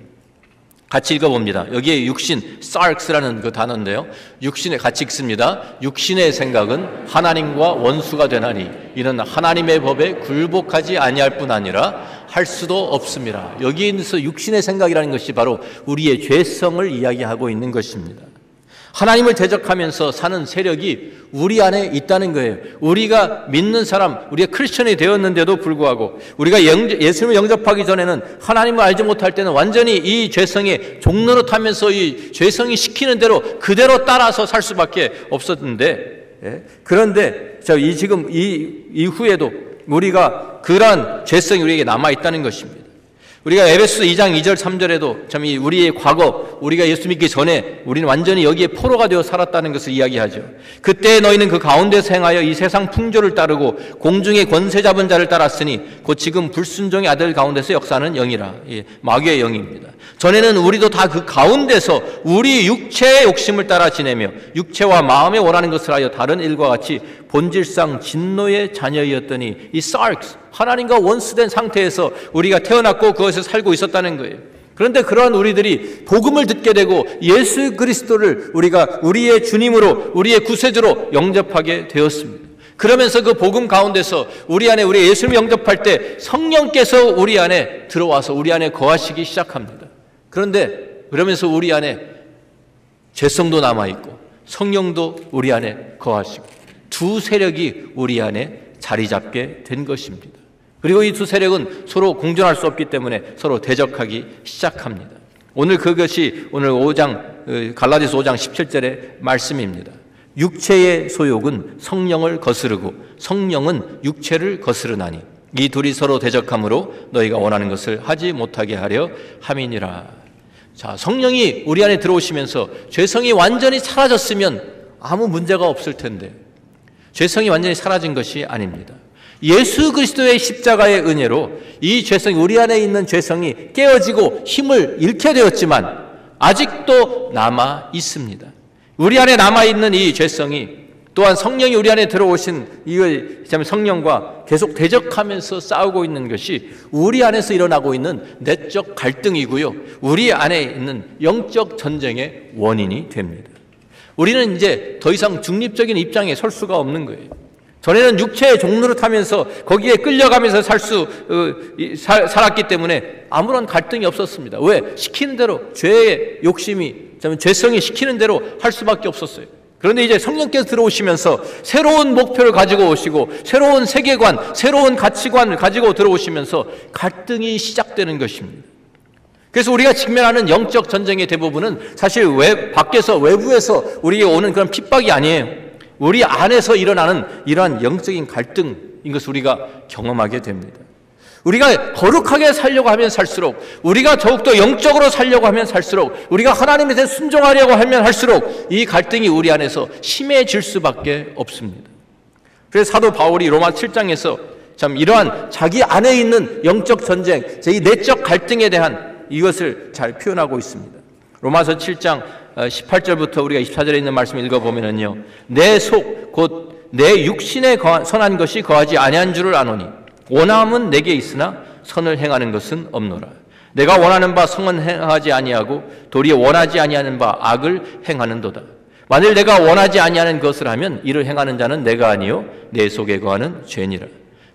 같이 읽어봅니다. 여기에 육신, sarx라는 그 단어인데요. 육신에 같이 읽습니다. 육신의 생각은 하나님과 원수가 되나니 이는 하나님의 법에 굴복하지 아니할 뿐 아니라 할 수도 없습니다. 여기에서 육신의 생각이라는 것이 바로 우리의 죄성을 이야기하고 있는 것입니다. 하나님을 대적하면서 사는 세력이 우리 안에 있다는 거예요. 우리가 믿는 사람, 우리가 크리스천이 되었는데도 불구하고 우리가 예수님을 영접하기 전에는 하나님을 알지 못할 때는 완전히 이 죄성에 종로로 타면서 이 죄성이 시키는 대로 그대로 따라서 살 수밖에 없었는데 예? 그런데 이 지금 이 이후에도 우리가 그러한 죄성이 우리에게 남아 있다는 것입니다. 우리가 에베소 2장 2절 3절에도 참 우리의 과거 우리가 예수 믿기 전에 우리는 완전히 여기에 포로가 되어 살았다는 것을 이야기하죠. 그때 너희는 그 가운데서 행하여 이 세상 풍조를 따르고 공중의 권세 잡은 자를 따랐으니 곧 지금 불순종의 아들 가운데서 역사하는 영이라. 예, 마귀의 영입니다. 전에는 우리도 다 그 가운데서 우리 육체의 욕심을 따라 지내며 육체와 마음에 원하는 것을 하여 다른 일과 같이 본질상 진노의 자녀이었더니 이 sarx 하나님과 원수된 상태에서 우리가 태어났고 그것을 살고 있었다는 거예요. 그런데 그러한 우리들이 복음을 듣게 되고 예수 그리스도를 우리가 우리의 주님으로 우리의 구세주로 영접하게 되었습니다. 그러면서 그 복음 가운데서 우리 안에 우리 예수를 영접할 때 성령께서 우리 안에 들어와서 우리 안에 거하시기 시작합니다. 그런데 그러면서 우리 안에 죄성도 남아 있고 성령도 우리 안에 거하시고 두 세력이 우리 안에 자리 잡게 된 것입니다. 그리고 이 두 세력은 서로 공존할 수 없기 때문에 서로 대적하기 시작합니다. 오늘 그것이 오늘 5장 갈라디아서 5장 17절의 말씀입니다. 육체의 소욕은 성령을 거스르고 성령은 육체를 거스르나니 이 둘이 서로 대적함으로 너희가 원하는 것을 하지 못하게 하려 함이니라. 자, 성령이 우리 안에 들어오시면서 죄성이 완전히 사라졌으면 아무 문제가 없을 텐데 죄성이 완전히 사라진 것이 아닙니다. 예수 그리스도의 십자가의 은혜로 이 죄성이 우리 안에 있는 죄성이 깨어지고 힘을 잃게 되었지만 아직도 남아 있습니다. 우리 안에 남아 있는 이 죄성이 또한 성령이 우리 안에 들어오신 이 성령과 계속 대적하면서 싸우고 있는 것이 우리 안에서 일어나고 있는 내적 갈등이고요. 우리 안에 있는 영적 전쟁의 원인이 됩니다. 우리는 이제 더 이상 중립적인 입장에 설 수가 없는 거예요. 전에는 육체의 종로를 타면서 거기에 끌려가면서 살수 어, 살았기 때문에 아무런 갈등이 없었습니다. 왜? 시키는 대로 죄의 욕심이 죄성이 시키는 대로 할 수밖에 없었어요. 그런데 이제 성령께서 들어오시면서 새로운 목표를 가지고 오시고 새로운 세계관, 새로운 가치관을 가지고 들어오시면서 갈등이 시작되는 것입니다. 그래서 우리가 직면하는 영적 전쟁의 대부분은 사실 외, 밖에서 외부에서 우리에게 오는 그런 핍박이 아니에요. 우리 안에서 일어나는 이러한 영적인 갈등인 것을 우리가 경험하게 됩니다. 우리가 거룩하게 살려고 하면 살수록, 우리가 더욱더 영적으로 살려고 하면 살수록, 우리가 하나님에 대해 순종하려고 하면 할수록 이 갈등이 우리 안에서 심해질 수밖에 없습니다. 그래서 사도 바울이 로마 7장에서 참 이러한 자기 안에 있는 영적 전쟁, 이 내적 갈등에 대한 이것을 잘 표현하고 있습니다. 로마서 7장 18절부터 어, 우리가 24절에 있는 말씀 읽어보면은요. 내 속, 곧 내 육신에 선한 것이 거하지 아니한 줄을 아노니 원함은 내게 있으나 선을 행하는 것은 없노라. 내가 원하는 바 성은 행하지 아니하고 도리어 원하지 아니하는 바 악을 행하는도다. 만일 내가 원하지 아니하는 것을 하면 이를 행하는 자는 내가 아니요 내 속에 거하는 죄니라.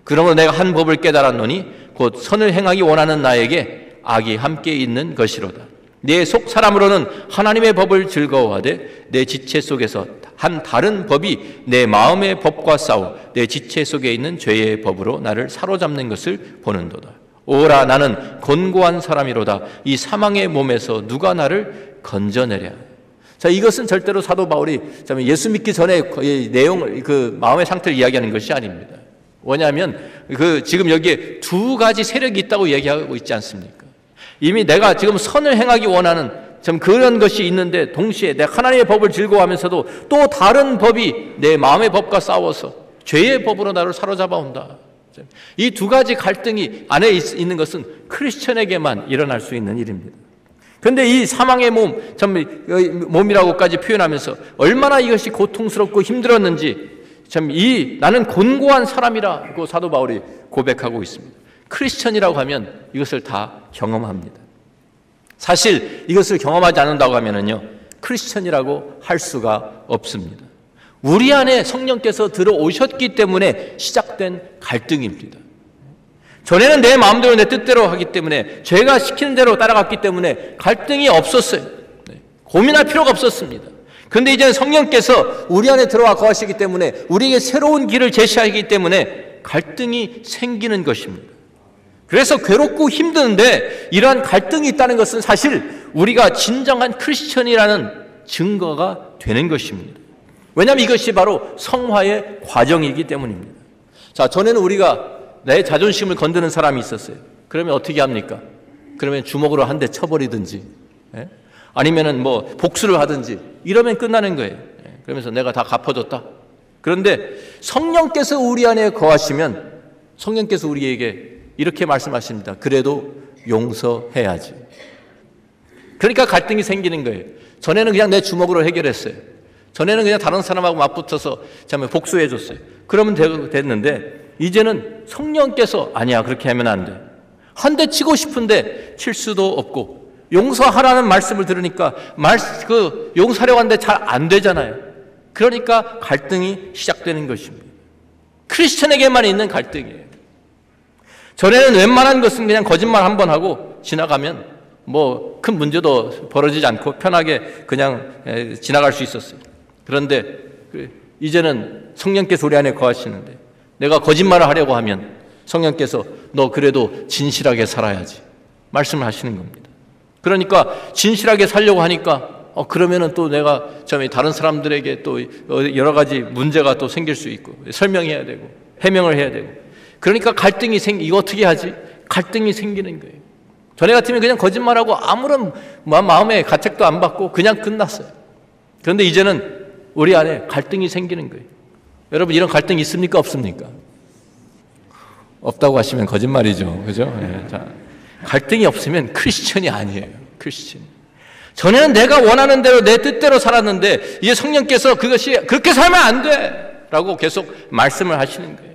그러므로 내가 한 법을 깨달았노니 곧 선을 행하기 원하는 나에게 악이 함께 있는 것이로다. 내 속 사람으로는 하나님의 법을 즐거워하되 내 지체 속에서 한 다른 법이 내 마음의 법과 싸워 내 지체 속에 있는 죄의 법으로 나를 사로잡는 것을 보는도다. 오라 나는 곤고한 사람이로다. 이 사망의 몸에서 누가 나를 건져내랴. 자, 이것은 절대로 사도 바울이 예수 믿기 전에 내용, 그 마음의 상태를 이야기하는 것이 아닙니다. 뭐냐면, 그 지금 여기에 두 가지 세력이 있다고 얘기하고 있지 않습니까? 이미 내가 지금 선을 행하기 원하는 좀 그런 것이 있는데 동시에 내 하나님의 법을 즐거워하면서도 또 다른 법이 내 마음의 법과 싸워서 죄의 법으로 나를 사로잡아 온다. 이 두 가지 갈등이 안에 있는 것은 크리스천에게만 일어날 수 있는 일입니다. 그런데 이 사망의 몸, 참 몸이라고까지 표현하면서 얼마나 이것이 고통스럽고 힘들었는지 참 이 나는 곤고한 사람이라고 사도 바울이 고백하고 있습니다. 크리스천이라고 하면 이것을 다 경험합니다. 사실 이것을 경험하지 않는다고 하면은요, 크리스천이라고 할 수가 없습니다. 우리 안에 성령께서 들어오셨기 때문에 시작된 갈등입니다. 전에는 내 마음대로 내 뜻대로 하기 때문에 죄가 시키는 대로 따라갔기 때문에 갈등이 없었어요. 네. 고민할 필요가 없었습니다. 그런데 이제는 성령께서 우리 안에 들어와 거하시기 때문에 우리에게 새로운 길을 제시하기 때문에 갈등이 생기는 것입니다. 그래서 괴롭고 힘드는데 이러한 갈등이 있다는 것은 사실 우리가 진정한 크리스천이라는 증거가 되는 것입니다. 왜냐하면 이것이 바로 성화의 과정이기 때문입니다. 자, 전에는 우리가 내 자존심을 건드는 사람이 있었어요. 그러면 어떻게 합니까? 그러면 주먹으로 한 대 쳐버리든지, 예? 아니면은 뭐 복수를 하든지 이러면 끝나는 거예요. 예? 그러면서 내가 다 갚아줬다. 그런데 성령께서 우리 안에 거하시면 성령께서 우리에게 이렇게 말씀하십니다. 그래도 용서해야지. 그러니까 갈등이 생기는 거예요. 전에는 그냥 내 주먹으로 해결했어요. 전에는 그냥 다른 사람하고 맞붙어서 참 복수해 줬어요. 그러면 됐는데 이제는 성령께서 아니야 그렇게 하면 안 돼. 한 대 치고 싶은데 칠 수도 없고 용서하라는 말씀을 들으니까 말, 그 용서하려고 하는데 잘 안 되잖아요. 그러니까 갈등이 시작되는 것입니다. 크리스천에게만 있는 갈등이에요. 전에는 웬만한 것은 그냥 거짓말 한 번 하고 지나가면 뭐 큰 문제도 벌어지지 않고 편하게 그냥 지나갈 수 있었어요. 그런데 그 이제는 성령께서 우리 안에 거하시는데 내가 거짓말을 하려고 하면 성령께서 너 그래도 진실하게 살아야지 말씀을 하시는 겁니다. 그러니까 진실하게 살려고 하니까 어 그러면은 또 내가 참 다른 사람들에게 또 여러 가지 문제가 또 생길 수 있고 설명해야 되고 해명을 해야 되고 그러니까 갈등이 생 이거 어떻게 하지? 갈등이 생기는 거예요. 전에 같으면 그냥 거짓말하고 아무런 마음의 가책도 안 받고 그냥 끝났어요. 그런데 이제는 우리 안에 갈등이 생기는 거예요. 여러분 이런 갈등 있습니까? 없습니까? 없다고 하시면 거짓말이죠. 그죠? 네, 자, 갈등이 없으면 크리스천이 아니에요. 크리스천. 전에는 내가 원하는 대로 내 뜻대로 살았는데 이제 성령께서 그것이 그렇게 살면 안 돼! 라고 계속 말씀을 하시는 거예요.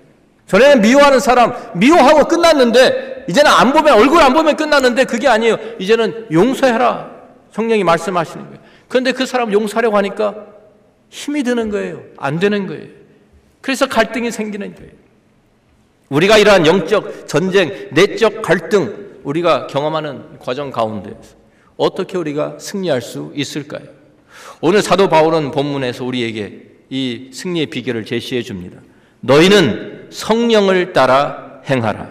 전에는 미워하는 사람 미워하고 끝났는데 이제는 안 보면 얼굴 안 보면 끝났는데 그게 아니에요. 이제는 용서해라. 성령이 말씀하시는 거예요. 그런데 그 사람 용서하려고 하니까 힘이 드는 거예요. 안 되는 거예요. 그래서 갈등이 생기는 거예요. 우리가 이러한 영적 전쟁, 내적 갈등 우리가 경험하는 과정 가운데 어떻게 우리가 승리할 수 있을까요? 오늘 사도 바울은 본문에서 우리에게 이 승리의 비결을 제시해 줍니다. 너희는 성령을 따라 행하라.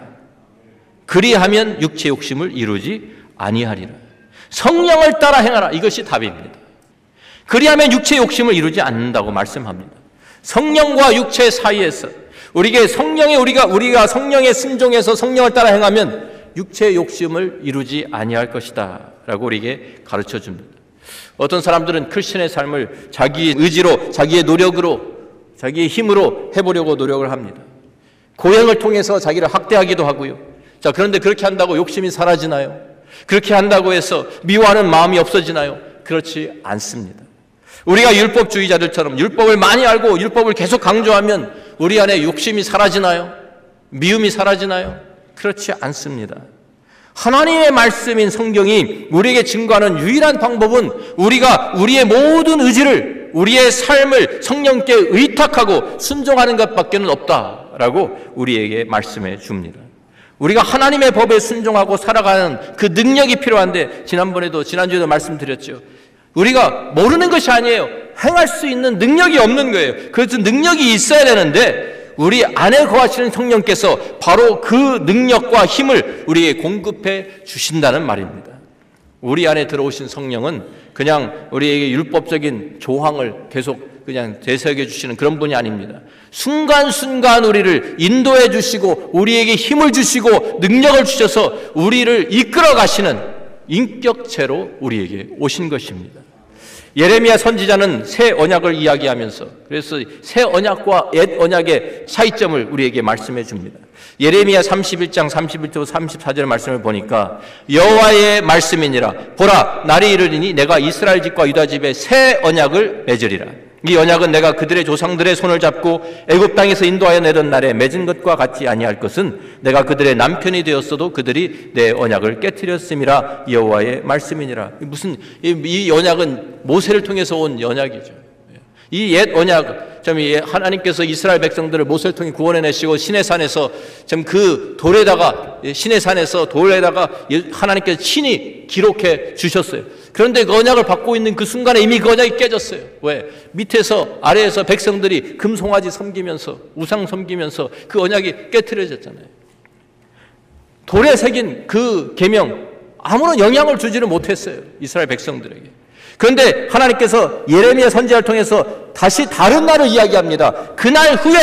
그리하면 육체 욕심을 이루지 아니하리라. 성령을 따라 행하라. 이것이 답입니다. 그리하면 육체 욕심을 이루지 않는다고 말씀합니다. 성령과 육체 사이에서 우리에게 성령의 우리가 우리가 성령의 순종해서 성령을 따라 행하면 육체 욕심을 이루지 아니할 것이다라고 우리에게 가르쳐 줍니다. 어떤 사람들은 크리스천의 삶을 자기 의지로 자기의 노력으로 자기의 힘으로 해보려고 노력을 합니다. 고행을 통해서 자기를 학대하기도 하고요. 자, 그런데 그렇게 한다고 욕심이 사라지나요? 그렇게 한다고 해서 미워하는 마음이 없어지나요? 그렇지 않습니다. 우리가 율법주의자들처럼 율법을 많이 알고 율법을 계속 강조하면 우리 안에 욕심이 사라지나요? 미움이 사라지나요? 그렇지 않습니다. 하나님의 말씀인 성경이 우리에게 증거하는 유일한 방법은 우리가 우리의 모든 의지를 우리의 삶을 성령께 의탁하고 순종하는 것밖에는 없다라고 우리에게 말씀해 줍니다. 우리가 하나님의 법에 순종하고 살아가는 그 능력이 필요한데 지난번에도 지난주에도 말씀드렸죠. 우리가 모르는 것이 아니에요. 행할 수 있는 능력이 없는 거예요. 그래서 능력이 있어야 되는데 우리 안에 거하시는 성령께서 바로 그 능력과 힘을 우리에게 공급해 주신다는 말입니다. 우리 안에 들어오신 성령은 그냥 우리에게 율법적인 조항을 계속 그냥 되새겨 주시는 그런 분이 아닙니다. 순간순간 우리를 인도해 주시고 우리에게 힘을 주시고 능력을 주셔서 우리를 이끌어 가시는 인격체로 우리에게 오신 것입니다. 예레미야 선지자는 새 언약을 이야기하면서 그래서 새 언약과 옛 언약의 차이점을 우리에게 말씀해 줍니다. 예레미야 31장 31절 34절 말씀을 보니까 여호와의 말씀이니라. 보라 날이 이르리니 내가 이스라엘 집과 유다 집에 새 언약을 맺으리라. 이 언약은 내가 그들의 조상들의 손을 잡고 애굽 땅에서 인도하여 내던 날에 맺은 것과 같지 아니할 것은 내가 그들의 남편이 되었어도 그들이 내 언약을 깨뜨렸음이라 여호와의 말씀이니라. 무슨 이 언약은 모세를 통해서 온 언약이죠 이 옛 언약, 참 하나님께서 이스라엘 백성들을 모세를 통해 구원해 내시고 신의 산에서 참 그 돌에다가 신의 산에서 돌에다가 하나님께서 친히 기록해 주셨어요. 그런데 그 언약을 받고 있는 그 순간에 이미 그 언약이 깨졌어요. 왜? 밑에서 아래에서 백성들이 금송아지 섬기면서 우상 섬기면서 그 언약이 깨트려졌잖아요. 돌에 새긴 그 계명 아무런 영향을 주지를 못했어요. 이스라엘 백성들에게. 그런데 하나님께서 예레미야 선지자를 통해서 다시 다른 날을 이야기합니다. 그날 후에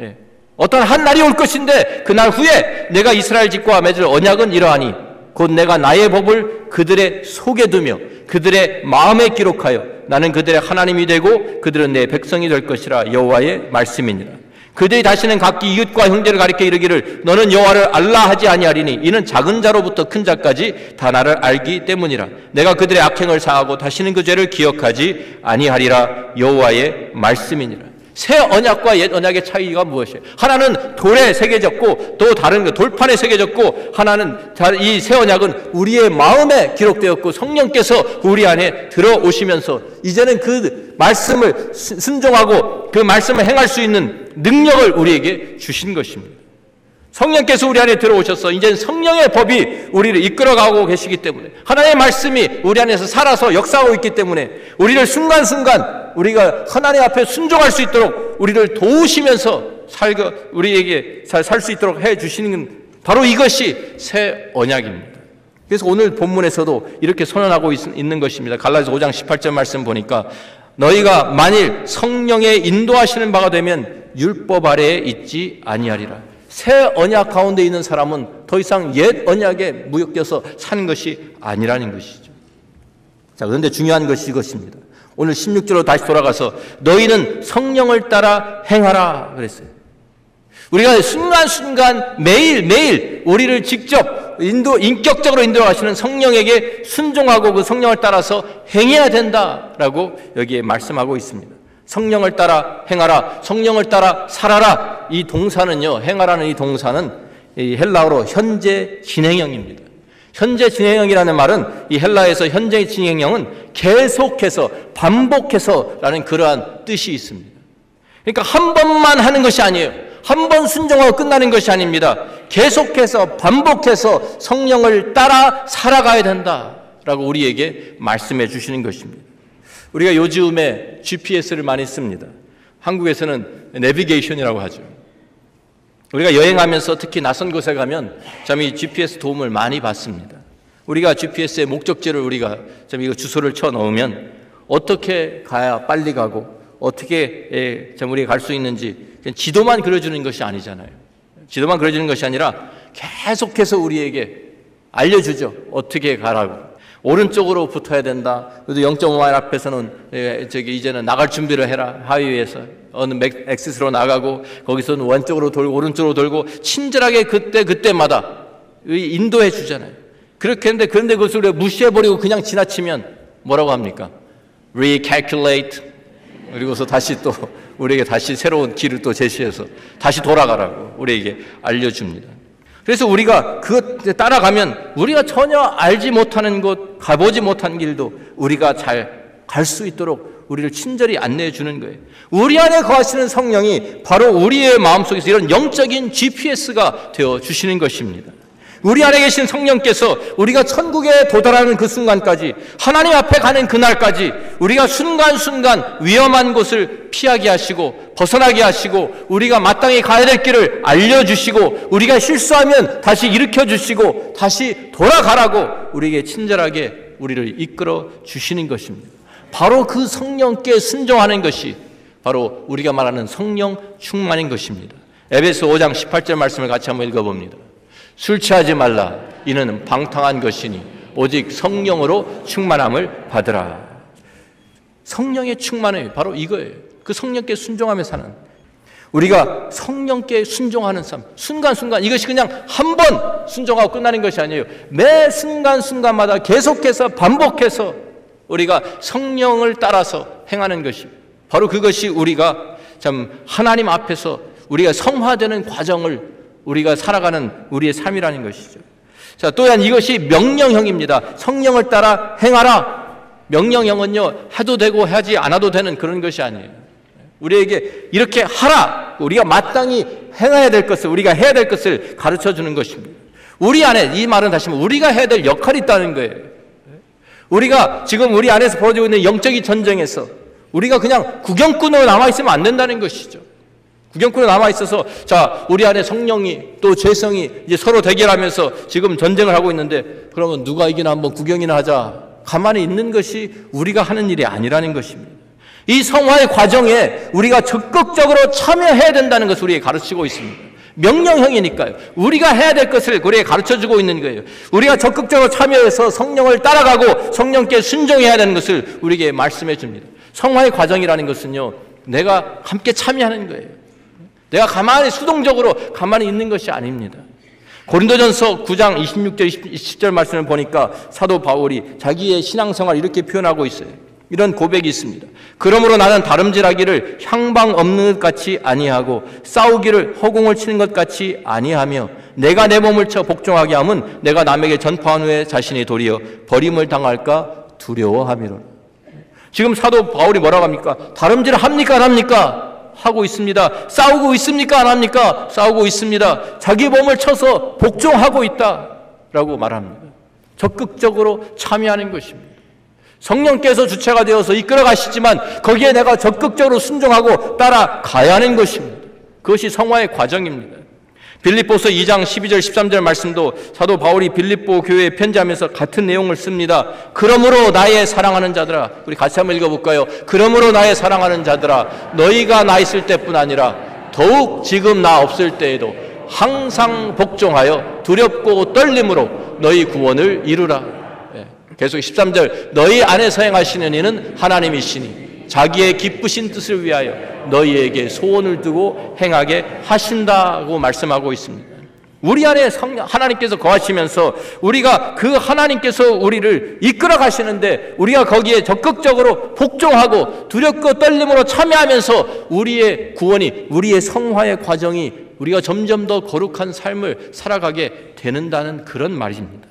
예, 어떤 한 날이 올 것인데 그날 후에 내가 이스라엘 집과 맺을 언약은 이러하니 곧 내가 나의 법을 그들의 속에 두며 그들의 마음에 기록하여 나는 그들의 하나님이 되고 그들은 내 백성이 될 것이라 여호와의 말씀이니라. 그들이 다시는 각기 이웃과 형제를 가리켜 이르기를 너는 여호와를 알라 하지 아니하리니 이는 작은 자로부터 큰 자까지 다 나를 알기 때문이라. 내가 그들의 악행을 사하고 다시는 그 죄를 기억하지 아니하리라. 여호와의 말씀이니라. 새 언약과 옛 언약의 차이가 무엇이에요? 하나는 돌에 새겨졌고 또 다른 거 돌판에 새겨졌고 하나는 이 새 언약은 우리의 마음에 기록되었고 성령께서 우리 안에 들어오시면서 이제는 그 말씀을 순종하고 그 말씀을 행할 수 있는 능력을 우리에게 주신 것입니다. 성령께서 우리 안에 들어오셔서 이제 성령의 법이 우리를 이끌어가고 계시기 때문에 하나님의 말씀이 우리 안에서 살아서 역사하고 있기 때문에 우리를 순간순간 우리가 하나님 앞에 순종할 수 있도록 우리를 도우시면서 살고 우리에게 살수 있도록 해 주시는 바로 이것이 새 언약입니다. 그래서 오늘 본문에서도 이렇게 선언하고 있, 는 것입니다. 갈라디아서 5장 18절 말씀 보니까 너희가 만일 성령의 인도하시는 바가 되면 율법 아래에 있지 아니하리라. 새 언약 가운데 있는 사람은 더 이상 옛 언약에 무역돼서 사는 것이 아니라는 것이죠. 자, 그런데 중요한 것이 이것입니다. 오늘 16절로 다시 돌아가서 너희는 성령을 따라 행하라 그랬어요. 우리가 순간순간 매일매일 우리를 직접 인도, 인격적으로 인도해 가시는 성령에게 순종하고 그 성령을 따라서 행해야 된다라고 여기에 말씀하고 있습니다. 성령을 따라 행하라, 성령을 따라 살아라. 이 동사는요, 행하라는 이 동사는 이 헬라어로 현재 진행형입니다. 현재 진행형이라는 말은 이 헬라에서 현재 진행형은 계속해서 반복해서라는 그러한 뜻이 있습니다. 그러니까 한 번만 하는 것이 아니에요. 한 번 순종하고 끝나는 것이 아닙니다. 계속해서 반복해서 성령을 따라 살아가야 된다라고 우리에게 말씀해 주시는 것입니다. 우리가 요즘에 GPS를 많이 씁니다. 한국에서는 내비게이션이라고 하죠. 우리가 여행하면서 특히 낯선 곳에 가면 참 이 GPS 도움을 많이 받습니다. 우리가 GPS의 목적지를 우리가 참 이거 주소를 쳐 넣으면 어떻게 가야 빨리 가고 어떻게 예, 참 우리가 갈 수 있는지 지도만 그려주는 것이 아니잖아요. 지도만 그려주는 것이 아니라 계속해서 우리에게 알려주죠. 어떻게 가라고. 오른쪽으로 붙어야 된다. 그래도 0.5마일 앞에서는 예, 저기 이제는 나갈 준비를 해라. 하위에서 어느 엑시스로 나가고 거기서는 왼쪽으로 돌고 오른쪽으로 돌고 친절하게 그때 그때마다 인도해 주잖아요. 그렇게 했는데 그런데 그것을 무시해 버리고 그냥 지나치면 뭐라고 합니까? recalculate 그리고서 다시 또 우리에게 다시 새로운 길을 또 제시해서 다시 돌아가라고 우리에게 알려줍니다. 그래서 우리가 그것 따라가면 우리가 전혀 알지 못하는 곳, 가보지 못한 길도 우리가 잘 갈 수 있도록 우리를 친절히 안내해 주는 거예요. 우리 안에 거하시는 성령이 바로 우리의 마음속에서 이런 영적인 GPS가 되어 주시는 것입니다. 우리 안에 계신 성령께서 우리가 천국에 도달하는 그 순간까지 하나님 앞에 가는 그날까지 우리가 순간순간 위험한 곳을 피하게 하시고 벗어나게 하시고 우리가 마땅히 가야 될 길을 알려주시고 우리가 실수하면 다시 일으켜 주시고 다시 돌아가라고 우리에게 친절하게 우리를 이끌어 주시는 것입니다. 바로 그 성령께 순종하는 것이 바로 우리가 말하는 성령 충만인 것입니다. 에베소 5장 18절 말씀을 같이 한번 읽어봅니다. 술 취하지 말라. 이는 방탕한 것이니 오직 성령으로 충만함을 받으라. 성령의 충만이 바로 이거예요. 그 성령께 순종하며 사는 우리가 성령께 순종하는 삶, 순간순간 이것이 그냥 한 번 순종하고 끝나는 것이 아니에요. 매 순간순간마다 계속해서 반복해서 우리가 성령을 따라서 행하는 것이 바로 그것이 우리가 참 하나님 앞에서 우리가 성화되는 과정을 우리가 살아가는 우리의 삶이라는 것이죠. 자, 또한 이것이 명령형입니다. 성령을 따라 행하라. 명령형은요, 해도 되고 하지 않아도 되는 그런 것이 아니에요. 우리에게 이렇게 하라! 우리가 마땅히 행해야 될 것을, 우리가 해야 될 것을 가르쳐 주는 것입니다. 우리 안에, 이 말은 다시 말해 우리가 해야 될 역할이 있다는 거예요. 우리가 지금 우리 안에서 벌어지고 있는 영적인 전쟁에서 우리가 그냥 구경꾼으로 남아있으면 안 된다는 것이죠. 구경꾼으로 남아 있어서 자, 우리 안에 성령이 또 죄성이 이제 서로 대결하면서 지금 전쟁을 하고 있는데 그러면 누가 이기나 한번 구경이나 하자. 가만히 있는 것이 우리가 하는 일이 아니라는 것입니다. 이 성화의 과정에 우리가 적극적으로 참여해야 된다는 것을 우리에게 가르치고 있습니다. 명령형이니까요. 우리가 해야 될 것을 우리에게 가르쳐 주고 있는 거예요. 우리가 적극적으로 참여해서 성령을 따라가고 성령께 순종해야 되는 것을 우리에게 말씀해 줍니다. 성화의 과정이라는 것은요, 내가 함께 참여하는 거예요. 내가 가만히 수동적으로 가만히 있는 것이 아닙니다. 고린도전서 9장 26절 20절 말씀을 보니까 사도 바울이 자기의 신앙생활 이렇게 표현하고 있어요. 이런 고백이 있습니다. 그러므로 나는 다름질하기를 향방 없는 것 같이 아니하고 싸우기를 허공을 치는 것 같이 아니하며 내가 내 몸을 쳐 복종하게 함은 내가 남에게 전파한 후에 자신이 도리어 버림을 당할까 두려워함이로. 지금 사도 바울이 뭐라고 합니까? 다름질 합니까 안 합니까? 하고 있습니다. 싸우고 있습니까? 안 합니까? 싸우고 있습니다. 자기 몸을 쳐서 복종하고 있다. 라고 말합니다. 적극적으로 참여하는 것입니다. 성령께서 주체가 되어서 이끌어 가시지만 거기에 내가 적극적으로 순종하고 따라가야 하는 것입니다. 그것이 성화의 과정입니다. 빌립보서 2장 12절 13절 말씀도 사도 바울이 빌립보 교회에 편지하면서 같은 내용을 씁니다. 그러므로 나의 사랑하는 자들아 우리 같이 한번 읽어 볼까요? 그러므로 나의 사랑하는 자들아 너희가 나 있을 때뿐 아니라 더욱 지금 나 없을 때에도 항상 복종하여 두렵고 떨림으로 너희 구원을 이루라. 예, 계속 13절 너희 안에서 행하시는 이는 하나님이시니 자기의 기쁘신 뜻을 위하여 너희에게 소원을 두고 행하게 하신다고 말씀하고 있습니다. 우리 안에 하나님께서 거하시면서 우리가 그 하나님께서 우리를 이끌어 가시는데 우리가 거기에 적극적으로 복종하고 두렵고 떨림으로 참여하면서 우리의 구원이, 우리의 성화의 과정이 우리가 점점 더 거룩한 삶을 살아가게 되는다는 그런 말입니다.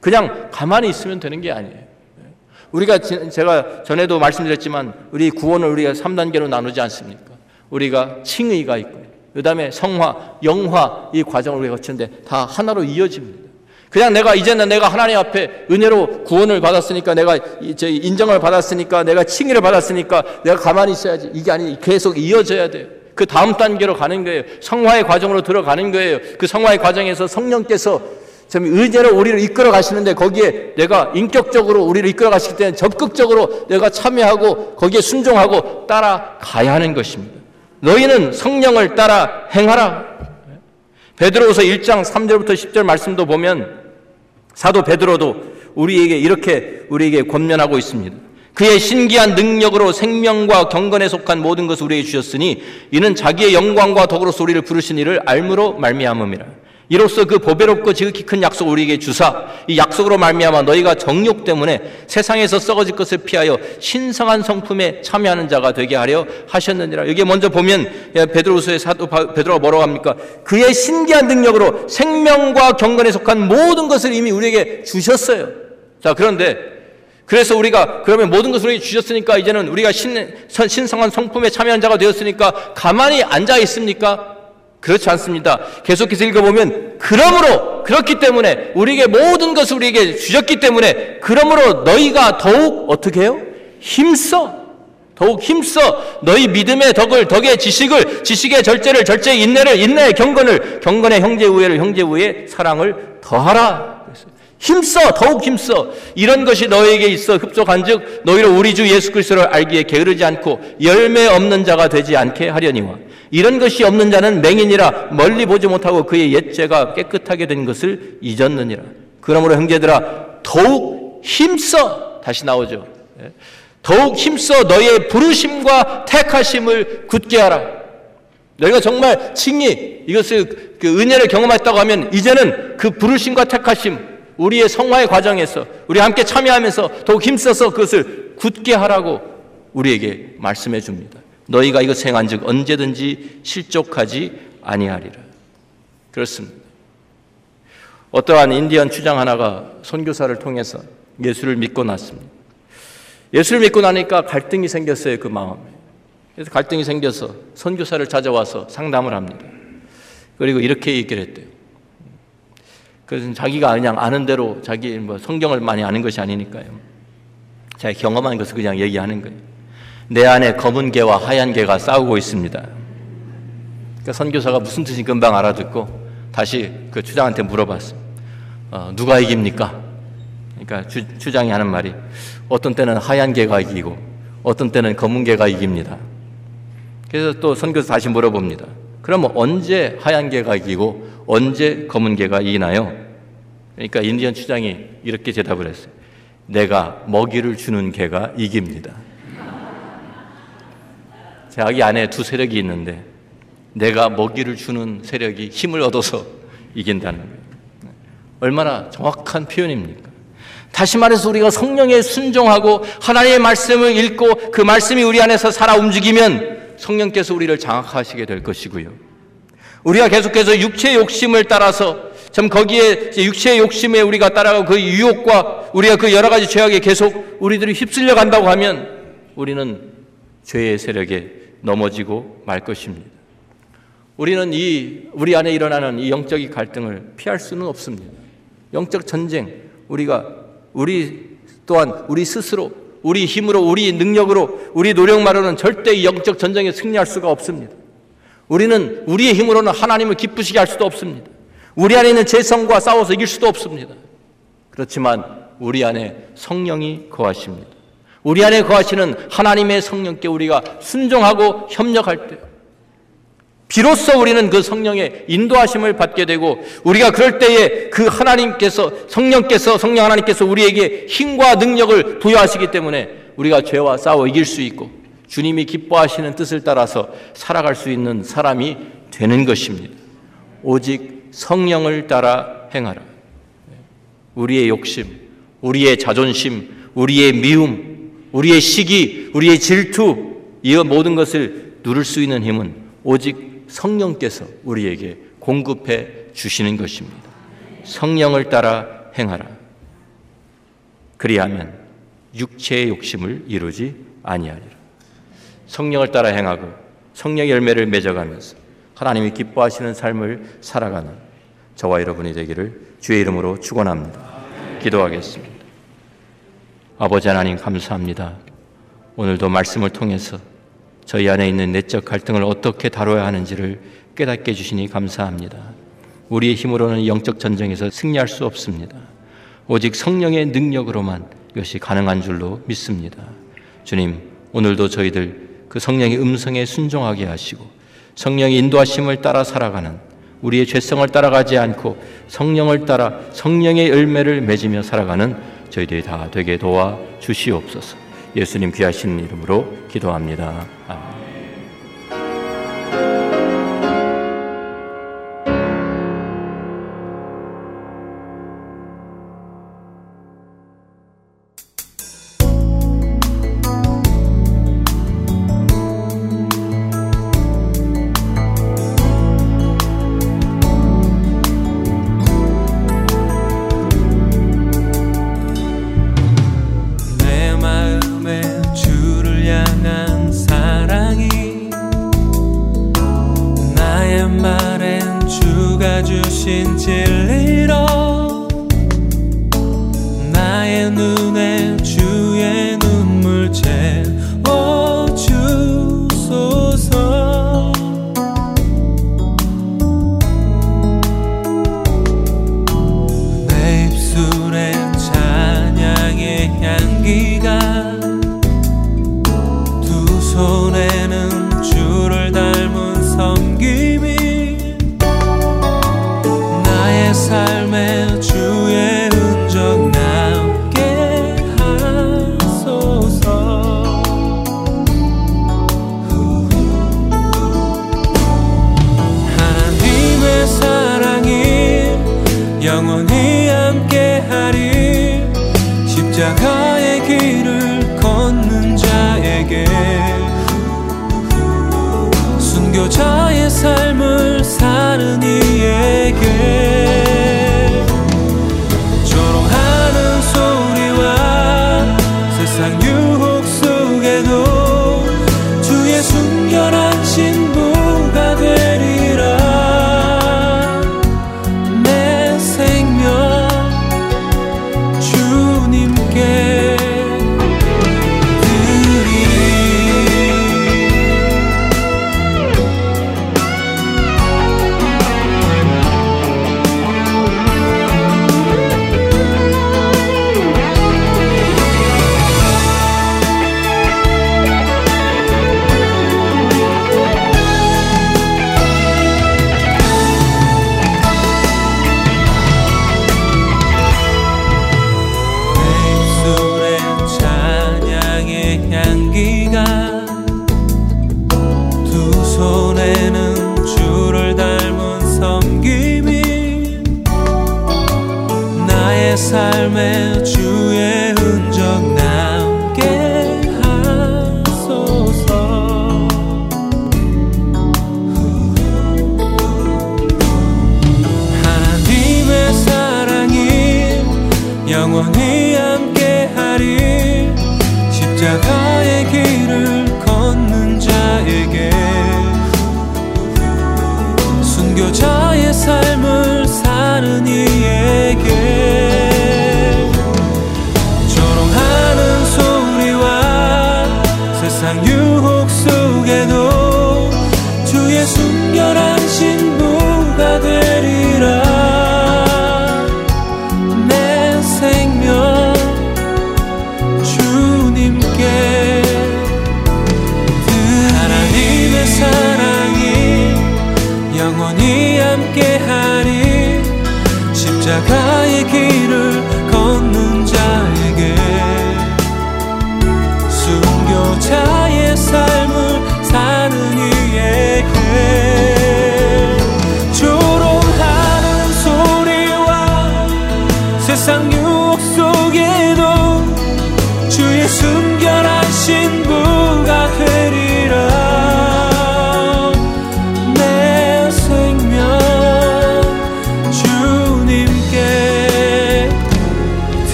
그냥 가만히 있으면 되는 게 아니에요. 우리가 제가 전에도 말씀드렸지만 우리 구원을 우리가 3단계로 나누지 않습니까? 우리가 칭의가 있고 그다음에 성화, 영화 이 과정을 우리가 거치는데 다 하나로 이어집니다. 그냥 내가 이제는 내가 하나님 앞에 은혜로 구원을 받았으니까 내가 이제 인정을 받았으니까 내가 칭의를 받았으니까 내가 가만히 있어야지 이게 아니 계속 이어져야 돼요. 그 다음 단계로 가는 거예요. 성화의 과정으로 들어가는 거예요. 그 성화의 과정에서 성령께서 참 의제로 우리를 이끌어 가시는데 거기에 내가 인격적으로 우리를 이끌어 가실 때는 적극적으로 내가 참여하고 거기에 순종하고 따라가야 하는 것입니다. 너희는 성령을 따라 행하라. 베드로후서 1장 3절부터 10절 말씀도 보면 사도 베드로도 우리에게 이렇게 우리에게 권면하고 있습니다. 그의 신기한 능력으로 생명과 경건에 속한 모든 것을 우리에게 주셨으니 이는 자기의 영광과 덕으로서 우리를 부르신 이를 알므로 말미암음이라. 이로써 그 보배롭고 지극히 큰 약속을 우리에게 주사 이 약속으로 말미암아 너희가 정욕 때문에 세상에서 썩어질 것을 피하여 신성한 성품에 참여하는 자가 되게 하려 하셨느니라. 여기 먼저 보면 예, 베드로서의 사도 베드로가 뭐라고 합니까? 그의 신기한 능력으로 생명과 경건에 속한 모든 것을 이미 우리에게 주셨어요. 자, 그런데 그래서 우리가 그러면 모든 것을 우리에게 주셨으니까 이제는 우리가 신, 신성한 성품에 참여한 자가 되었으니까 가만히 앉아 있습니까? 그렇지 않습니다. 계속해서 읽어보면 그러므로 그렇기 때문에 우리에게 모든 것을 우리에게 주셨기 때문에 그러므로 너희가 더욱 어떻게 해요? 힘써 더욱 힘써 너희 믿음의 덕을 덕의 지식을 지식의 절제를 절제의 인내를 인내의 경건을 경건의 형제 우애를 형제 우애의 사랑을 더하라. 힘써 더욱 힘써 이런 것이 너에게 있어 흡족한즉 너희로 우리 주 예수 그리스도를 알기에 게으르지 않고 열매 없는 자가 되지 않게 하려니와 이런 것이 없는 자는 맹인이라 멀리 보지 못하고 그의 옛죄가 깨끗하게 된 것을 잊었느니라. 그러므로 형제들아 더욱 힘써 다시 나오죠. 예. 더욱 힘써 너의 부르심과 택하심을 굳게 하라. 너희가 정말 칭이 이것을 그 은혜를 경험했다고 하면 이제는 그 부르심과 택하심 우리의 성화의 과정에서 우리 함께 참여하면서 더욱 힘써서 그것을 굳게 하라고 우리에게 말씀해 줍니다. 너희가 이것 행한즉 언제든지 실족하지 아니하리라. 그렇습니다. 어떠한 인디언 추장 하나가 선교사를 통해서 예수를 믿고 났습니다. 예수를 믿고 나니까 갈등이 생겼어요, 그 마음에. 그래서 갈등이 생겨서 선교사를 찾아와서 상담을 합니다. 그리고 이렇게 얘기를 했대요. 그래서 자기가 그냥 아는 대로 자기 뭐 성경을 많이 아는 것이 아니니까요. 자기 경험한 것을 그냥 얘기하는 거예요. 내 안에 검은 개와 하얀 개가 싸우고 있습니다. 그러니까 선교사가 무슨 뜻인지 금방 알아듣고 다시 그 추장한테 물어봤어요. 어, 누가 이깁니까? 그러니까 주, 추장이 하는 말이 어떤 때는 하얀 개가 이기고 어떤 때는 검은 개가 이깁니다. 그래서 또 선교사 다시 물어봅니다. 그러면 언제 하얀 개가 이기고 언제 검은 개가 이기나요? 그러니까 인디언 추장이 이렇게 대답을 했어요. 내가 먹이를 주는 개가 이깁니다. 자기 안에 두 세력이 있는데 내가 먹이를 주는 세력이 힘을 얻어서 이긴다는 거예요. 얼마나 정확한 표현입니까? 다시 말해서 우리가 성령에 순종하고 하나님의 말씀을 읽고 그 말씀이 우리 안에서 살아 움직이면 성령께서 우리를 장악하시게 될 것이고요. 우리가 계속해서 육체의 욕심을 따라서 참 거기에 육체의 욕심에 우리가 따라가고 그 유혹과 우리가 그 여러 가지 죄악에 계속 우리들이 휩쓸려 간다고 하면 우리는 죄의 세력에 넘어지고 말 것입니다. 우리는 이 우리 안에 일어나는 이 영적인 갈등을 피할 수는 없습니다. 영적 전쟁 우리가 우리 또한 우리 스스로 우리 힘으로 우리 능력으로 우리 노력만으로는 절대 이 영적 전쟁에 승리할 수가 없습니다. 우리는 우리의 힘으로는 하나님을 기쁘시게 할 수도 없습니다. 우리 안에 있는 재성과 싸워서 이길 수도 없습니다. 그렇지만 우리 안에 성령이 거하십니다. 우리 안에 거하시는 하나님의 성령께 우리가 순종하고 협력할 때 비로소 우리는 그 성령의 인도하심을 받게 되고 우리가 그럴 때에 그 하나님께서 성령께서 성령 하나님께서 우리에게 힘과 능력을 부여하시기 때문에 우리가 죄와 싸워 이길 수 있고 주님이 기뻐하시는 뜻을 따라서 살아갈 수 있는 사람이 되는 것입니다. 오직 성령을 따라 행하라. 우리의 욕심, 우리의 자존심, 우리의 미움, 우리의 시기, 우리의 질투, 이 모든 것을 누를 수 있는 힘은 오직 성령께서 우리에게 공급해 주시는 것입니다. 성령을 따라 행하라. 그리하면 육체의 욕심을 이루지 아니하리라. 성령을 따라 행하고 성령의 열매를 맺어가면서 하나님이 기뻐하시는 삶을 살아가는 저와 여러분이 되기를 주의 이름으로 축원합니다. 기도하겠습니다. 아버지 하나님 감사합니다. 오늘도 말씀을 통해서 저희 안에 있는 내적 갈등을 어떻게 다뤄야 하는지를 깨닫게 해주시니 감사합니다. 우리의 힘으로는 영적 전쟁에서 승리할 수 없습니다. 오직 성령의 능력으로만 이것이 가능한 줄로 믿습니다. 주님, 오늘도 저희들 그 성령의 음성에 순종하게 하시고 성령의 인도하심을 따라 살아가는 우리의 죄성을 따라가지 않고 성령을 따라 성령의 열매를 맺으며 살아가는 저희들이 다 되게 도와 주시옵소서. 예수님 귀하신 이름으로 기도합니다. 아멘.